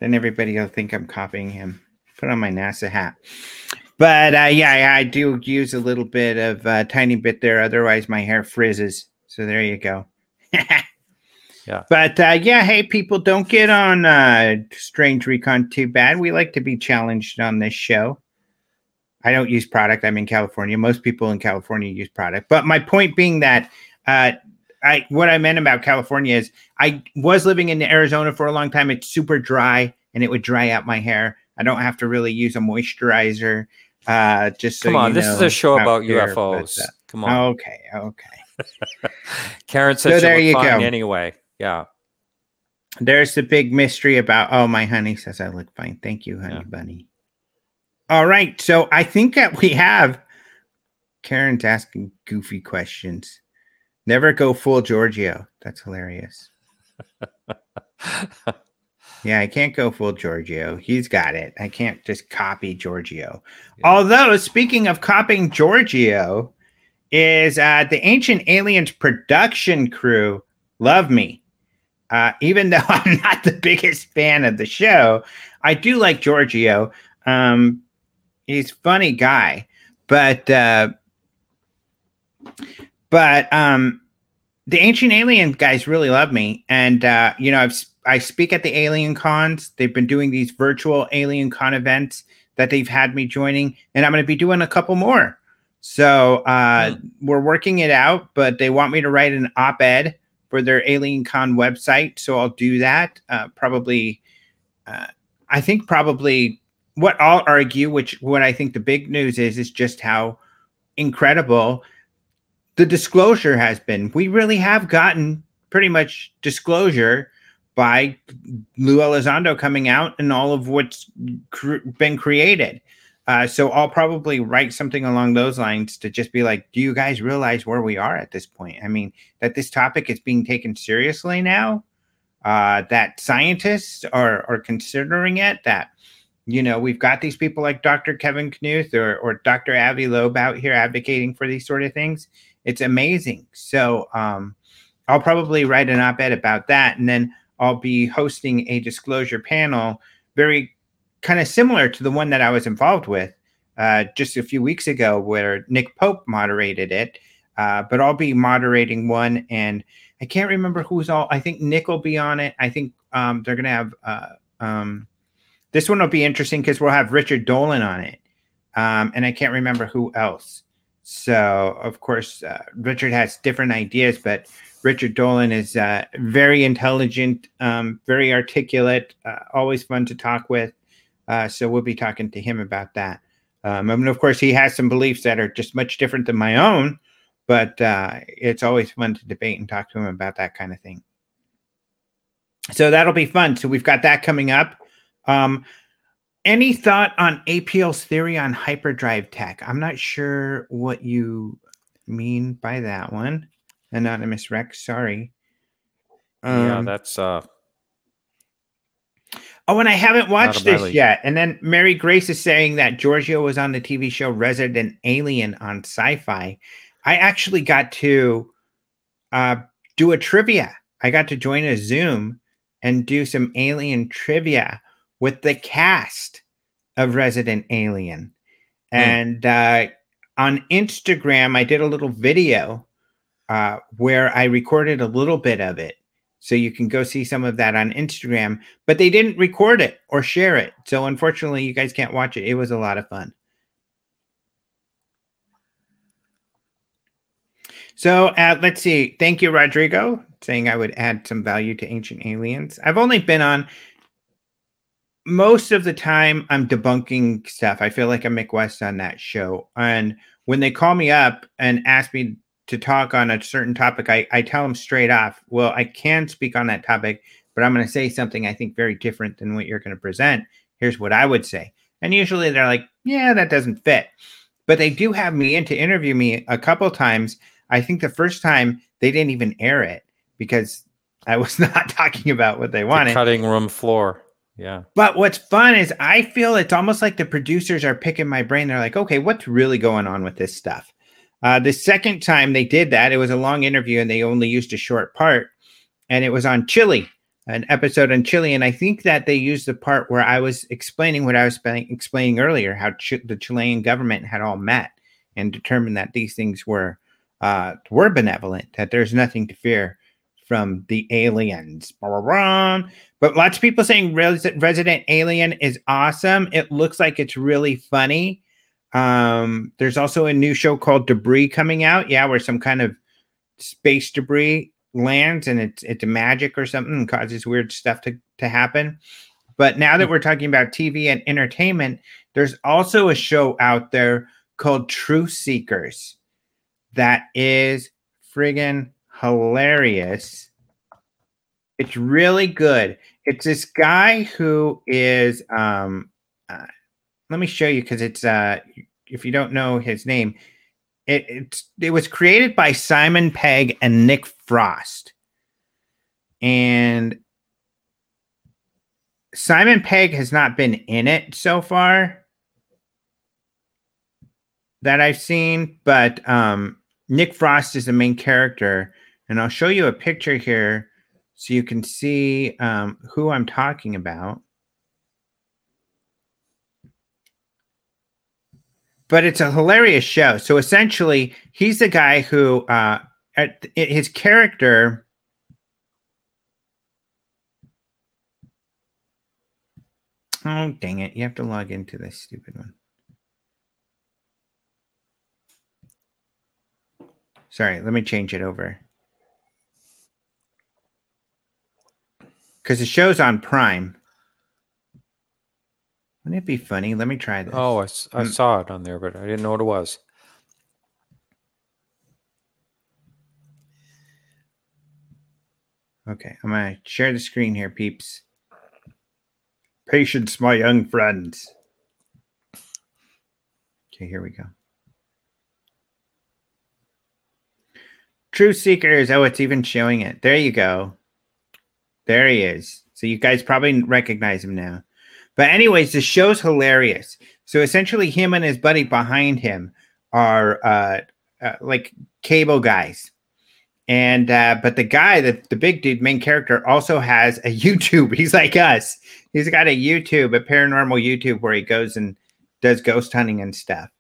then everybody will think I'm copying him. Put on my NASA hat. But uh, yeah, I do use a little bit of a uh, tiny bit there. Otherwise, my hair frizzes. So there you go. yeah. But uh, yeah, hey, people, don't get on uh, Strange Recon too bad. We like to be challenged on this show. I don't use product. I'm in California. Most people in California use product. But my point being that uh, I what I meant about California is I was living in Arizona for a long time. It's super dry and it would dry out my hair. I don't have to really use a moisturizer. Uh, just so come on, this is a show about here, UFOs. But, uh, come on. Okay, okay. Karen says so there you go. Anyway, yeah. There's the big mystery about. Oh, my honey says I look fine. Thank you, honey yeah. bunny. All right, so I think that we have Karen's asking goofy questions. Never go full Giorgio. That's hilarious. yeah, I can't go full Giorgio. He's got it. I can't just copy Giorgio. Yeah. Although, speaking of copying Giorgio, is uh, the Ancient Aliens production crew love me. Uh, even though I'm not the biggest fan of the show, I do like Giorgio. Um, he's funny guy, but uh, but um, the ancient alien guys really love me, and uh, you know, I've I speak at the alien cons. They've been doing these virtual alien con events that they've had me joining, and I'm going to be doing a couple more. So uh, mm. we're working it out, but they want me to write an op-ed for their Alien Con website, so I'll do that. Uh, probably, uh, I think probably what I'll argue, which what I think the big news is, is just how incredible the disclosure has been. We really have gotten pretty much disclosure by Lou Elizondo coming out and all of what's cr- been created. Uh, so I'll probably write something along those lines to just be like, do you guys realize where we are at this point? I mean, that this topic is being taken seriously now, uh, that scientists are, are considering it, that you know, we've got these people like Dr. Kevin Knuth or, or Dr. Avi Loeb out here advocating for these sort of things. It's amazing. So um, I'll probably write an op ed about that. And then I'll be hosting a disclosure panel, very kind of similar to the one that I was involved with uh, just a few weeks ago, where Nick Pope moderated it. Uh, but I'll be moderating one. And I can't remember who's all, I think Nick will be on it. I think um, they're going to have. Uh, um, this one will be interesting because we'll have Richard Dolan on it, um, and I can't remember who else. So, of course, uh, Richard has different ideas, but Richard Dolan is uh, very intelligent, um, very articulate, uh, always fun to talk with. Uh, so, we'll be talking to him about that. Um, and of course, he has some beliefs that are just much different than my own, but uh, it's always fun to debate and talk to him about that kind of thing. So, that'll be fun. So, we've got that coming up. Um, any thought on APL's theory on hyperdrive tech? I'm not sure what you mean by that one. Anonymous Rex, sorry. Um, yeah, that's uh Oh, and I haven't watched this yet. And then Mary Grace is saying that Giorgio was on the TV show Resident Alien on Sci-Fi. I actually got to uh, do a trivia. I got to join a Zoom and do some alien trivia with the cast of Resident Alien. Mm. And uh, on Instagram, I did a little video uh, where I recorded a little bit of it. So you can go see some of that on Instagram, but they didn't record it or share it. So unfortunately, you guys can't watch it. It was a lot of fun. So uh, let's see. Thank you, Rodrigo, saying I would add some value to Ancient Aliens. I've only been on most of the time I'm debunking stuff. I feel like I'm Mick West on that show. And when they call me up and ask me to talk on a certain topic, I, I tell them straight off, well, I can speak on that topic, but I'm going to say something I think very different than what you're going to present. Here's what I would say. And usually they're like, yeah, that doesn't fit. But they do have me in to interview me a couple times. I think the first time they didn't even air it because I was not talking about what they wanted. The cutting room floor. Yeah. But what's fun is I feel it's almost like the producers are picking my brain. They're like, okay, what's really going on with this stuff? Uh, the second time they did that, it was a long interview and they only used a short part, and it was on Chile. an episode on Chile, and I think that they used the part where I was explaining what I was explaining earlier, how Ch- the Chilean government had all met and determined that these things were uh, were benevolent, that there's nothing to fear from the aliens. But lots of people saying Res- Resident Alien is awesome. It looks like it's really funny. Um, there's also a new show called Debris coming out. Yeah, where some kind of space debris lands and it's it's magic or something and causes weird stuff to, to happen. But now that we're talking about TV and entertainment, there's also a show out there called Truth Seekers that is friggin' hilarious. It's really good. It's this guy who is um uh, let me show you because it's uh if you don't know his name, it, it's it was created by Simon Pegg and Nick Frost. And Simon Pegg has not been in it so far that I've seen, but um, Nick Frost is the main character. And I'll show you a picture here so you can see um, who I'm talking about. but it's a hilarious show. So essentially, he's the guy who uh, at, his character. Oh dang it! You have to log into this stupid one. Sorry, let me change it over. Because the show's on Prime. Wouldn't it be funny? Let me try this. Oh, I, I mm. saw it on there, but I didn't know what it was. Okay, I'm gonna share the screen here, peeps. Patience, my young friends. Okay, here we go. Truth Seekers. Oh, it's even showing it. There you go. There he is. So you guys probably recognize him now. But anyways, the show's hilarious. So essentially, him and his buddy behind him are uh, uh, like cable guys, and uh, but the guy, the the big dude, main character, also has a YouTube. He's like us. He's got a YouTube, a paranormal YouTube, where he goes and does ghost hunting and stuff.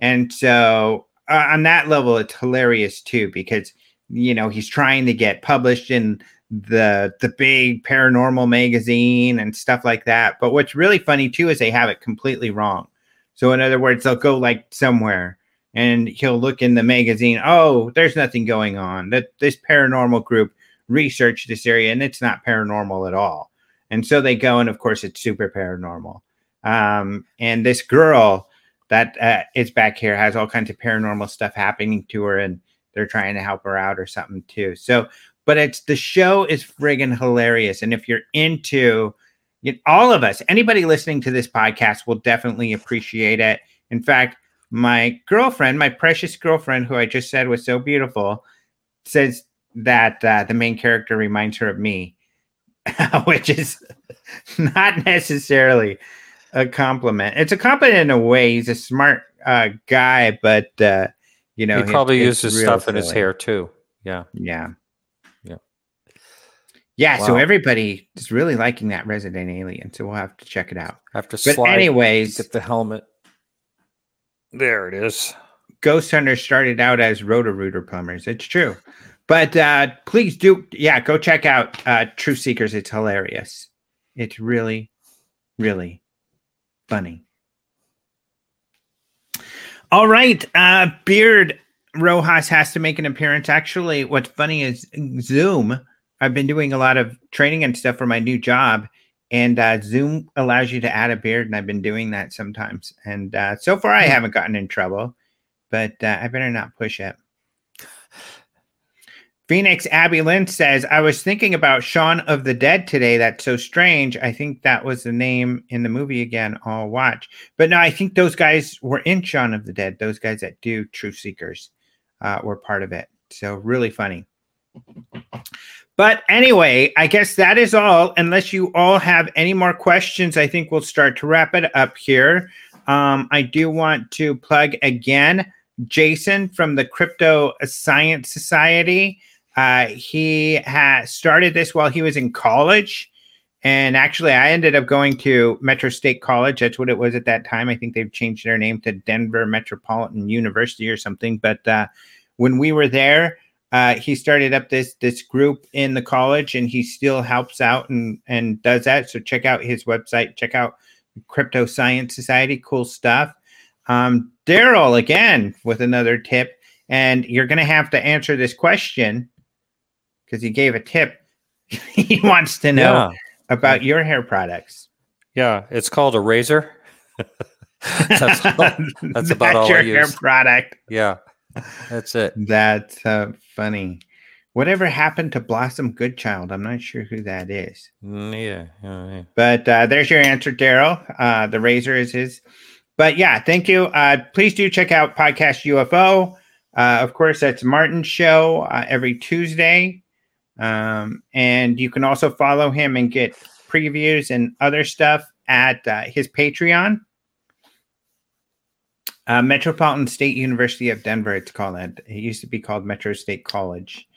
And so uh, on that level, it's hilarious too because you know he's trying to get published in the the big paranormal magazine and stuff like that. But what's really funny too is they have it completely wrong. So in other words, they'll go like somewhere and he'll look in the magazine, oh, there's nothing going on. That this paranormal group researched this area and it's not paranormal at all. And so they go and of course it's super paranormal. Um, and this girl that uh, is back here has all kinds of paranormal stuff happening to her and they're trying to help her out or something too. So but it's the show is friggin' hilarious. And if you're into it, all of us, anybody listening to this podcast will definitely appreciate it. In fact, my girlfriend, my precious girlfriend, who I just said was so beautiful, says that uh, the main character reminds her of me, which is not necessarily a compliment. It's a compliment in a way. He's a smart uh, guy, but uh, you know, he probably uses stuff silly. in his hair too. Yeah, yeah. Yeah, wow. so everybody is really liking that Resident Alien, so we'll have to check it out. After but anyways, get the helmet. There it is. Ghost Hunters started out as Roto Rooter plumbers. It's true, but uh, please do, yeah, go check out uh, Truth Seekers. It's hilarious. It's really, really funny. All right, uh, Beard Rojas has to make an appearance. Actually, what's funny is Zoom I've been doing a lot of training and stuff for my new job, and uh, Zoom allows you to add a beard, and I've been doing that sometimes. And uh, so far, I hmm. haven't gotten in trouble, but uh, I better not push it. Phoenix Abby Lynn says, I was thinking about Shaun of the Dead today. That's so strange. I think that was the name in the movie again. I'll watch. But no, I think those guys were in Shaun of the Dead. Those guys that do Truth Seekers uh, were part of it. So really funny. But anyway, I guess that is all. Unless you all have any more questions, I think we'll start to wrap it up here. Um, I do want to plug again Jason from the Crypto Science Society. Uh, he has started this while he was in college. And actually, I ended up going to Metro State College. That's what it was at that time. I think they've changed their name to Denver Metropolitan University or something. But uh, when we were there, uh, he started up this this group in the college, and he still helps out and and does that. So check out his website. Check out Crypto Science Society. Cool stuff. Um, Daryl again with another tip, and you're going to have to answer this question because he gave a tip. he wants to know. Yeah about your hair products. Yeah, it's called a razor. that's, that's about all your I use. hair product. Yeah, that's it. That's uh, funny. Whatever happened to Blossom Goodchild? I'm not sure who that is. Mm, yeah, yeah, yeah. But uh, there's your answer, Daryl. Uh, the razor is his. But yeah, thank you. Uh, please do check out Podcast UFO. Uh, of course, that's Martin's show uh, every Tuesday. Um, and you can also follow him and get previews and other stuff at uh, his Patreon. Uh, Metropolitan State University of Denver, it's called it. It used to be called Metro State College.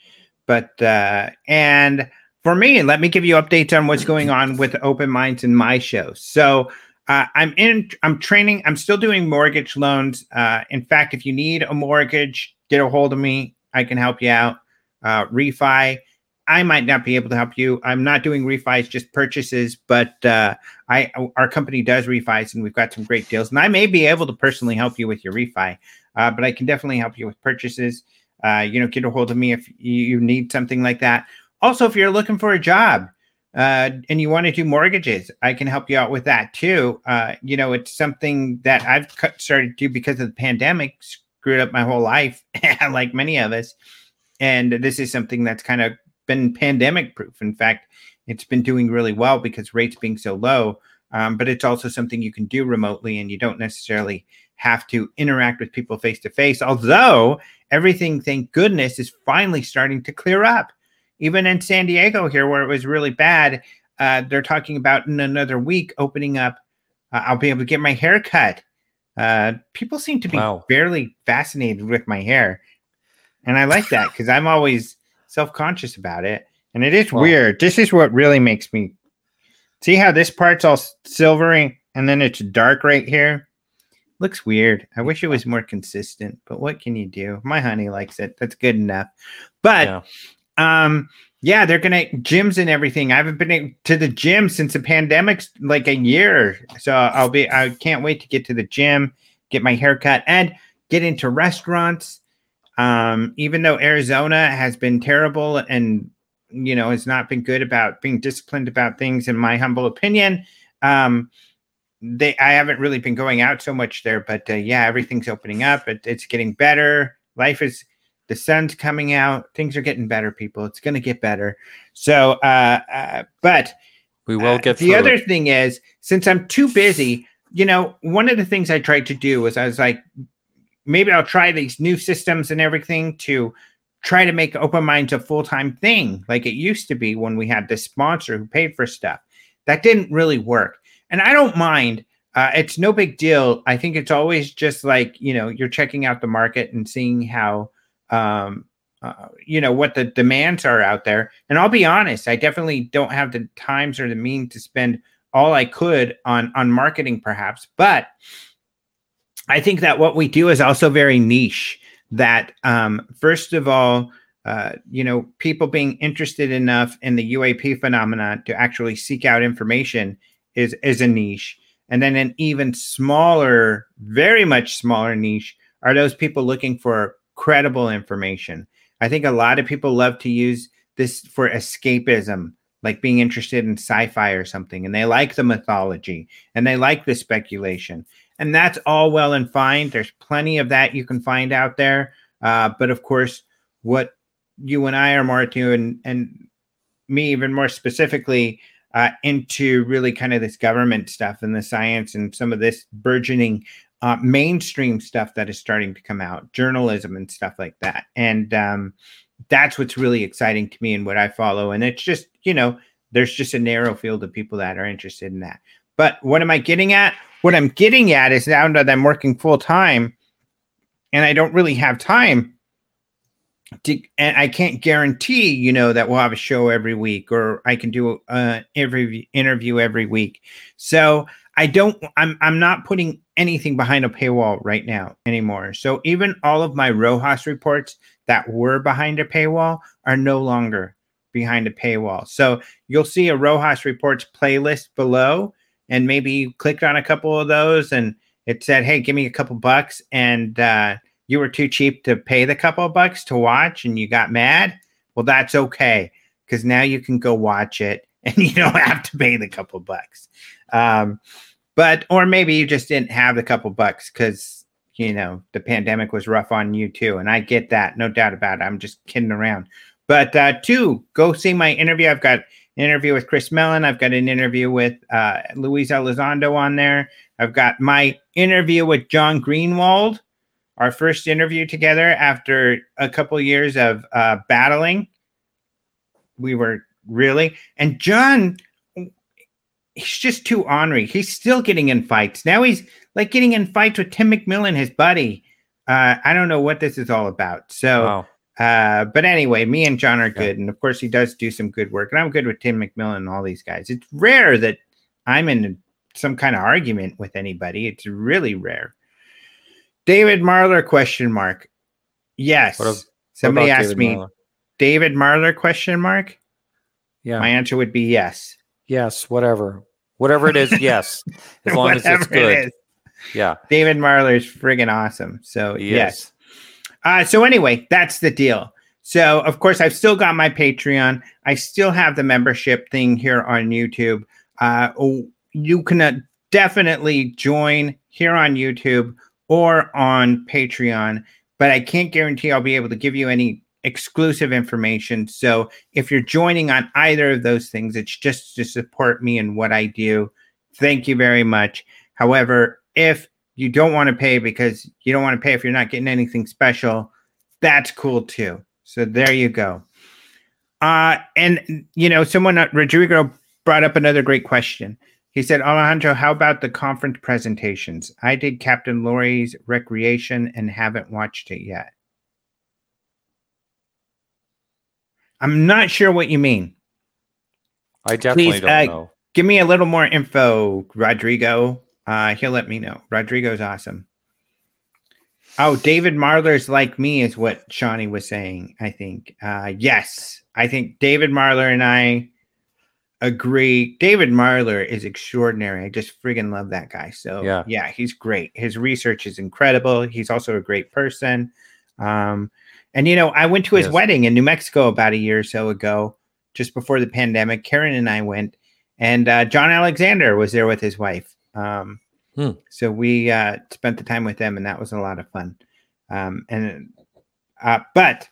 But, uh, and for me, let me give you updates on what's going on with Open Minds in my show. So, uh, I'm in, I'm training, I'm still doing mortgage loans. Uh, in fact, if you need a mortgage, get a hold of me. I can help you out. Uh, refi. I might not be able to help you. I'm not doing refis, just purchases, but uh, I our company does refis, and we've got some great deals. And I may be able to personally help you with your refi, uh, but I can definitely help you with purchases. Uh, you know, get a hold of me if you need something like that. Also, if you're looking for a job uh, and you want to do mortgages, I can help you out with that too. Uh, you know, it's something that I've started to do because of the pandemic, screwed up my whole life, like many of us. And this is something that's kind of been pandemic proof. In fact, it's been doing really well because rates being so low. Um, but it's also something you can do remotely, and you don't necessarily have to interact with people face to face. Although everything, thank goodness, is finally starting to clear up. Even in San Diego here, where it was really bad, uh, they're talking about in another week opening up. Uh, I'll be able to get my hair cut. Uh, people seem to be wow. barely fascinated with my hair, and I like that because I'm always self conscious about it. And it is well, weird. This is what really makes me see how this part's all silvery and then it's dark right here. Looks weird. I wish it was more consistent, but what can you do? My honey likes it. That's good enough. But yeah. um yeah, they're gonna gyms and everything. I haven't been to the gym since the pandemic's like a year. So I'll be I can't wait to get to the gym, get my haircut, and get into restaurants um, even though Arizona has been terrible and you know has not been good about being disciplined about things, in my humble opinion, um, they I haven't really been going out so much there. But uh, yeah, everything's opening up. It, it's getting better. Life is the sun's coming out. Things are getting better, people. It's going to get better. So, uh, uh, but we will uh, get the other it. thing is since I'm too busy. You know, one of the things I tried to do was I was like, maybe I'll try these new systems and everything to try to make open minds a full-time thing like it used to be when we had this sponsor who paid for stuff. That didn't really work. And i don't mind. Uh, it's no big deal. I think it's always just like you know you're checking out the market and seeing how um, uh, you know what the demands are out there. And i'll be honest i definitely don't have the times or the means to spend all i could on on marketing perhaps. But I think that what we do is also very niche. That um, first of all, uh, you know, people being interested enough in the UAP phenomenon to actually seek out information is is a niche, and then an even smaller, very much smaller niche are those people looking for credible information. I think a lot of people love to use this for escapism, like being interested in sci-fi or something, and they like the mythology and they like the speculation and that's all well and fine. There's plenty of that you can find out there. Uh, but of course, what you and I are more to, and and me even more specifically, uh, into really kind of this government stuff and the science and some of this burgeoning uh, mainstream stuff that is starting to come out, journalism and stuff like that. And um, that's what's really exciting to me and what I follow. And it's just, you know, there's just a narrow field of people that are interested in that. But what am I getting at? What I'm getting at is now that I'm working full time and I don't really have time to, and I can't guarantee, you know, that we'll have a show every week or I can do a every interview every week. So I don't, I'm, I'm not putting anything behind a paywall right now anymore. So even all of my Rojas reports that were behind a paywall are no longer behind a paywall. So you'll see a Rojas reports playlist below, and maybe you clicked on a couple of those and it said, Hey, give me a couple bucks. And, uh, you were too cheap to pay the couple of bucks to watch and you got mad, well, that's okay because now you can go watch it and you don't have to pay the couple bucks. Um, but or maybe you just didn't have the couple bucks because you know the pandemic was rough on you too, and I get that, no doubt about it. I'm just kidding around. But uh, two, go see my interview. I've got interview with Chris Mellon. I've got an interview with uh, Luis Elizondo on there. I've got my interview with John Greenewald our first interview together after a couple years of uh, battling. We were really, and John, he's just too ornery. He's still getting in fights. Now he's like getting in fights with Tim McMillan, his buddy. Uh, I don't know what this is all about. So, wow. Uh, but anyway, me and John are good. Yeah. And of course, he does do some good work. And I'm good with Tim McMillan and all these guys. It's rare that I'm in some kind of argument with anybody. It's really rare. David Marler question mark. Yes. What, what Somebody asked David me Marler? David Marler question mark. Yeah. My answer would be yes. Yes, whatever. Whatever it is, yes. As long as it's good. It yeah. David Marler is friggin' awesome. So yes. Uh, so anyway, that's the deal. So of course I've still got my Patreon. I still have the membership thing here on YouTube. Uh, you can uh, definitely join here on YouTube or on Patreon, but I can't guarantee I'll be able to give you any exclusive information. So if you're joining on either of those things, it's just to support me and what I do. Thank you very much. However, if you don't want to pay because you don't want to pay if you're not getting anything special, that's cool too. So there you go. Uh, and you know, someone uh, Rodrigo brought up another great question. He said, Alejandro, how about the conference presentations? I did Captain Laurie's Recreation and haven't watched it yet. I'm not sure what you mean. I definitely Please, don't uh, know. Give me a little more info, Rodrigo. Uh, he'll let me know. Rodrigo's awesome. Oh, David Marler's like me, is what Shawnee was saying. I think. Uh, yes, I think David Marler and I agree. David Marler is extraordinary. I just friggin' love that guy. So yeah, yeah, he's great. His research is incredible. He's also a great person. Um, and you know, I went to his yes. wedding in New Mexico about a year or so ago, just before the pandemic. Karen and I went, and uh, John Alexander was there with his wife. Um, hmm. So we uh, spent the time with them, and that was a lot of fun. Um, and uh, but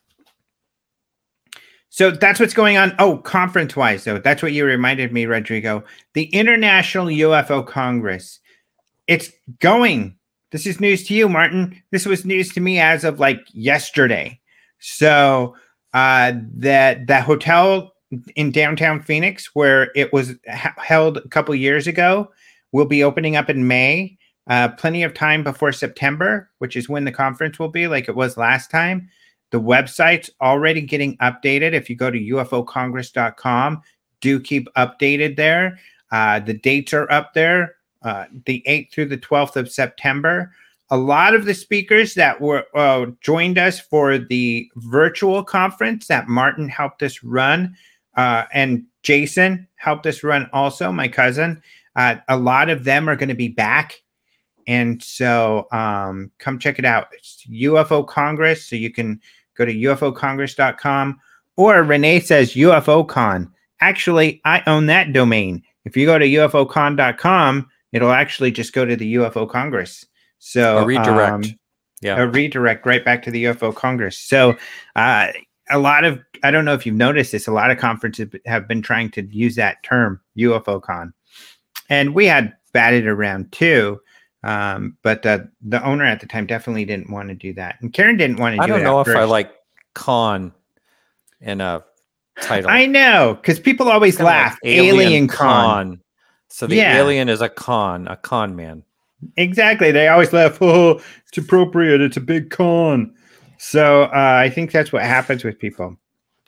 so that's what's going on. Oh, conference wise, though, that's what you reminded me, Rodrigo. The International UFO Congress. It's going. This is news to you, Martin. This was news to me as of like yesterday. So uh, that that hotel in downtown Phoenix, where it was held a couple years ago, will be opening up in May. Uh, plenty of time before September, which is when the conference will be, like it was last time. The website's already getting updated. If you go to ufocongress.com, do keep updated there. Uh, the dates are up there, uh, the 8th through the 12th of September. A lot of the speakers that were uh, joined us for the virtual conference that Martin helped us run, uh, and Jason helped us run also, my cousin. Uh, a lot of them are going to be back and so um, come check it out. It's UFO Congress, so you can Go to ufocongress.com or Renee says UFOcon. Actually, I own that domain. If you go to ufocon.com, it'll actually just go to the UFO Congress. So a redirect. Um, yeah. A redirect right back to the UFO Congress. So uh, a lot of I don't know if you've noticed this, a lot of conferences have been trying to use that term, UFOcon. And we had batted around too. Um, but uh, the owner at the time definitely didn't want to do that, and Karen didn't want to. Do that. I don't know if first. I like con in a title. I know because people always laugh. Like alien, alien con. con. So the yeah. alien is a con, a con man. Exactly. They always laugh. Oh, it's appropriate. It's a big con. So uh, I think that's what happens with people.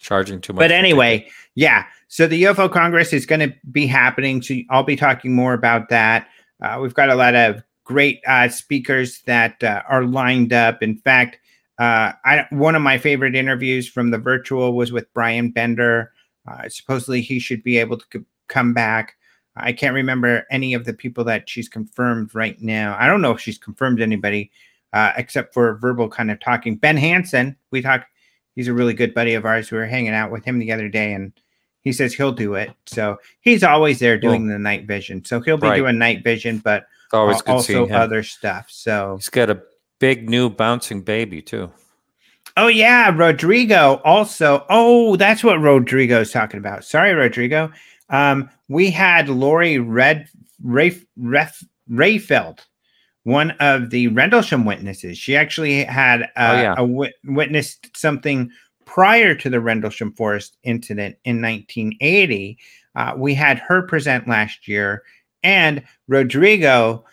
Charging too much. But anyway, yeah. So the UFO Congress is going to be happening. So I'll be talking more about that. Uh, we've got a lot of great uh, speakers that uh, are lined up. In fact, uh, I, one of my favorite interviews from the virtual was with Bryan Bender. Uh, supposedly, he should be able to c- come back. I can't remember any of the people that she's confirmed right now. I don't know if she's confirmed anybody uh, except for verbal kind of talking. Ben Hansen, we talked. He's a really good buddy of ours. We were hanging out with him the other day, and he says he'll do it. So he's always there doing the night vision. So he'll be Right. doing night vision, but always al- also other stuff. So He's got a big new bouncing baby too. Oh yeah, Rodrigo also. Oh, that's what Rodrigo's talking about. Sorry, Rodrigo. Um, we had Lori Red Rayf, Ref, Rayfeld, one of the Rendlesham witnesses. She actually had uh, Oh, yeah. a wit- witnessed something prior to the Rendlesham Forest incident in 1980. Uh, we had her present last year, and Rodrigo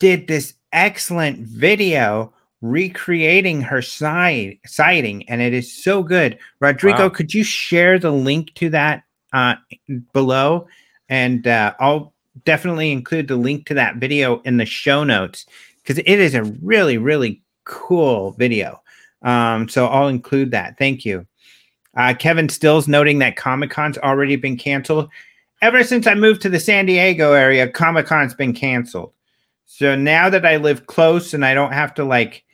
did this excellent video recreating her side sighting, and it is so good. Rodrigo, Wow. could you share the link to that uh, below? And uh, I'll definitely include the link to that video in the show notes because it is a really, really cool video. Um, so I'll include that. Thank you. Uh, Kevin Stills noting that Comic Con's already been canceled. Ever since I moved to the San Diego area, Comic Con's been canceled. So now that I live close and I don't have to like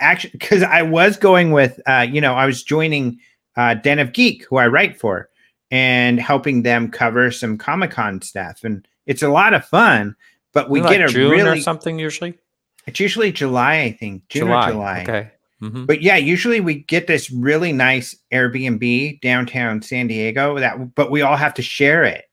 actually, because I was going with, uh, you know, I was joining uh, Den of Geek, who I write for, and helping them cover some Comic Con stuff. And it's a lot of fun, but we Isn't get like a June really, or something usually. it's usually July, I think, June or July. Okay. hmm But yeah, usually we get this really nice Airbnb downtown San Diego that but we all have to share it.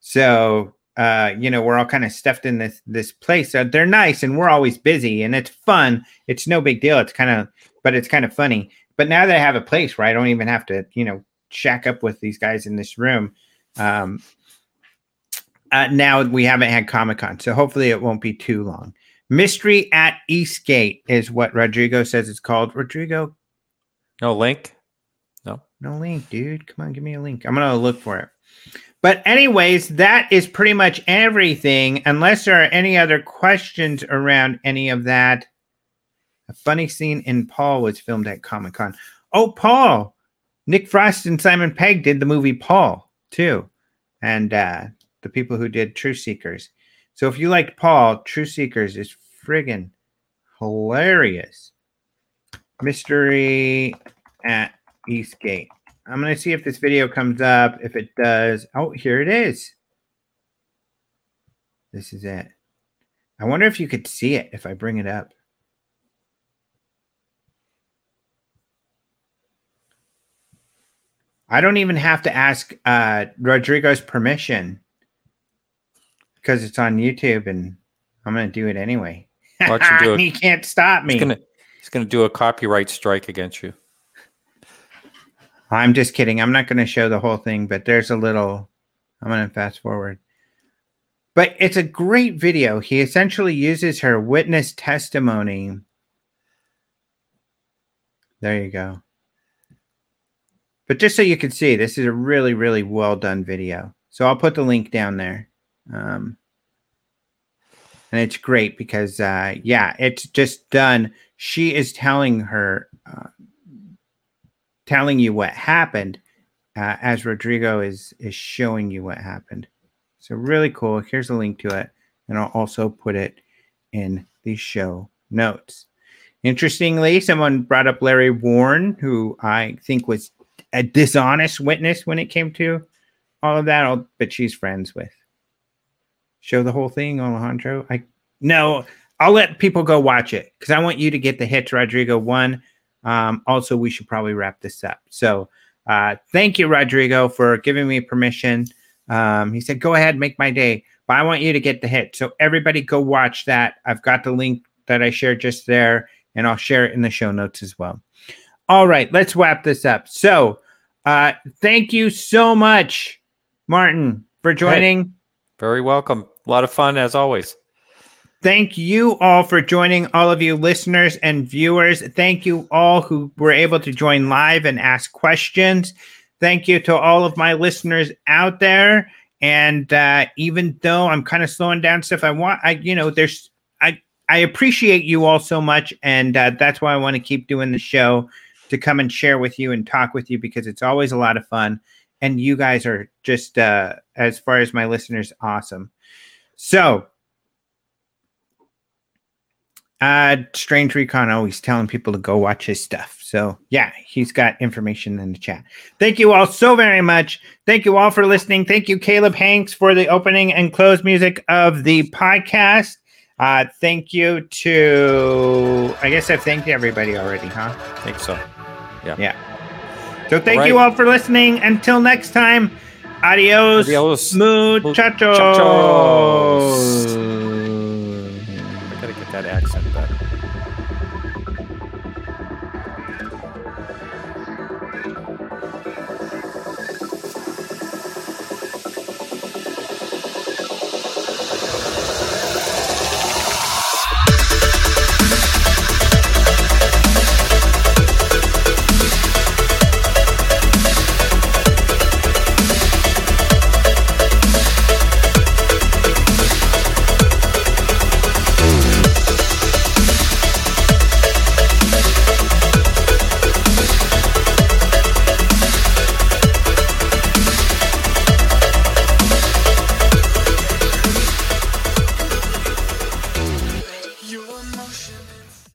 So uh, you know, we're all kind of stuffed in this this place. So they're nice and we're always busy and it's fun. It's no big deal. It's kind of but it's kind of funny. But now that I have a place where I don't even have to, you know, shack up with these guys in this room. Um uh, now we haven't had Comic Con, so hopefully it won't be too long. Mystery at Eastgate is what Rodrigo says it's called. Rodrigo, No link. no no link, dude. Come on, give me a link. I'm gonna look for it. But anyways, that is pretty much everything. Unless there are any other questions around any of that. A funny scene in Paul was filmed at Comic Con. Oh, Paul! Nick Frost and Simon Pegg did the movie Paul too, and uh, the people who did Truth Seekers. So if you liked Paul, Truth Seekers is friggin' hilarious. Mystery at Eastgate. I'm going to see if this video comes up. If it does, oh, here it is. This is it. I wonder if you could see it if I bring it up. I don't even have to ask uh, Rodrigo's permission because it's on YouTube and I'm going to do it anyway. Watch him do it. he can't stop me. He's gonna he's gonna do a copyright strike against you. I'm just kidding. I'm not going to show the whole thing, but there's a little. I'm going to fast forward. But it's a great video. He essentially uses her witness testimony. There you go. But just so you can see, this is a really, really well done video. So I'll put the link down there. Um, and it's great because, uh, yeah, it's just done. She is telling her, uh, telling you what happened uh, as Rodrigo is is showing you what happened. So really cool. Here's a link to it, and I'll also put it in the show notes. Interestingly, someone brought up Larry Warren, who I think was a dishonest witness when it came to all of that, but she's friends with. Show the whole thing, Alejandro. I no, I'll let people go watch it because I want you to get the hits. Rodrigo one. Um, also, we should probably wrap this up. So, uh, thank you, Rodrigo, for giving me permission. Um, he said, "Go ahead, make my day," but I want you to get the hit. So, everybody, go watch that. I've got the link that I shared just there, and I'll share it in the show notes as well. All right, let's wrap this up. So, uh, thank you so much, Martin, for joining. Very welcome. A lot of fun as always. Thank you all for joining, all of you listeners and viewers. Thank you all who were able to join live and ask questions. Thank you to all of my listeners out there. And uh, even though I'm kind of slowing down stuff, I want, I, you know, there's, I, I appreciate you all so much. And uh, that's why I want to keep doing the show to come and share with you and talk with you because it's always a lot of fun. And you guys are just, uh, as far as my listeners, awesome. So, uh, Strange Recon always telling people to go watch his stuff. So yeah, he's got information in the chat. Thank you all so very much. Thank you all for listening. Thank you, Caleb Hanks, for the opening and close music of the podcast. Uh, thank you to I guess I've thanked everybody already, huh? I think so. Yeah. Yeah. So thank All you all for listening. Until next time, adios, Adios, muchachos. muchachos. I gotta get that accent.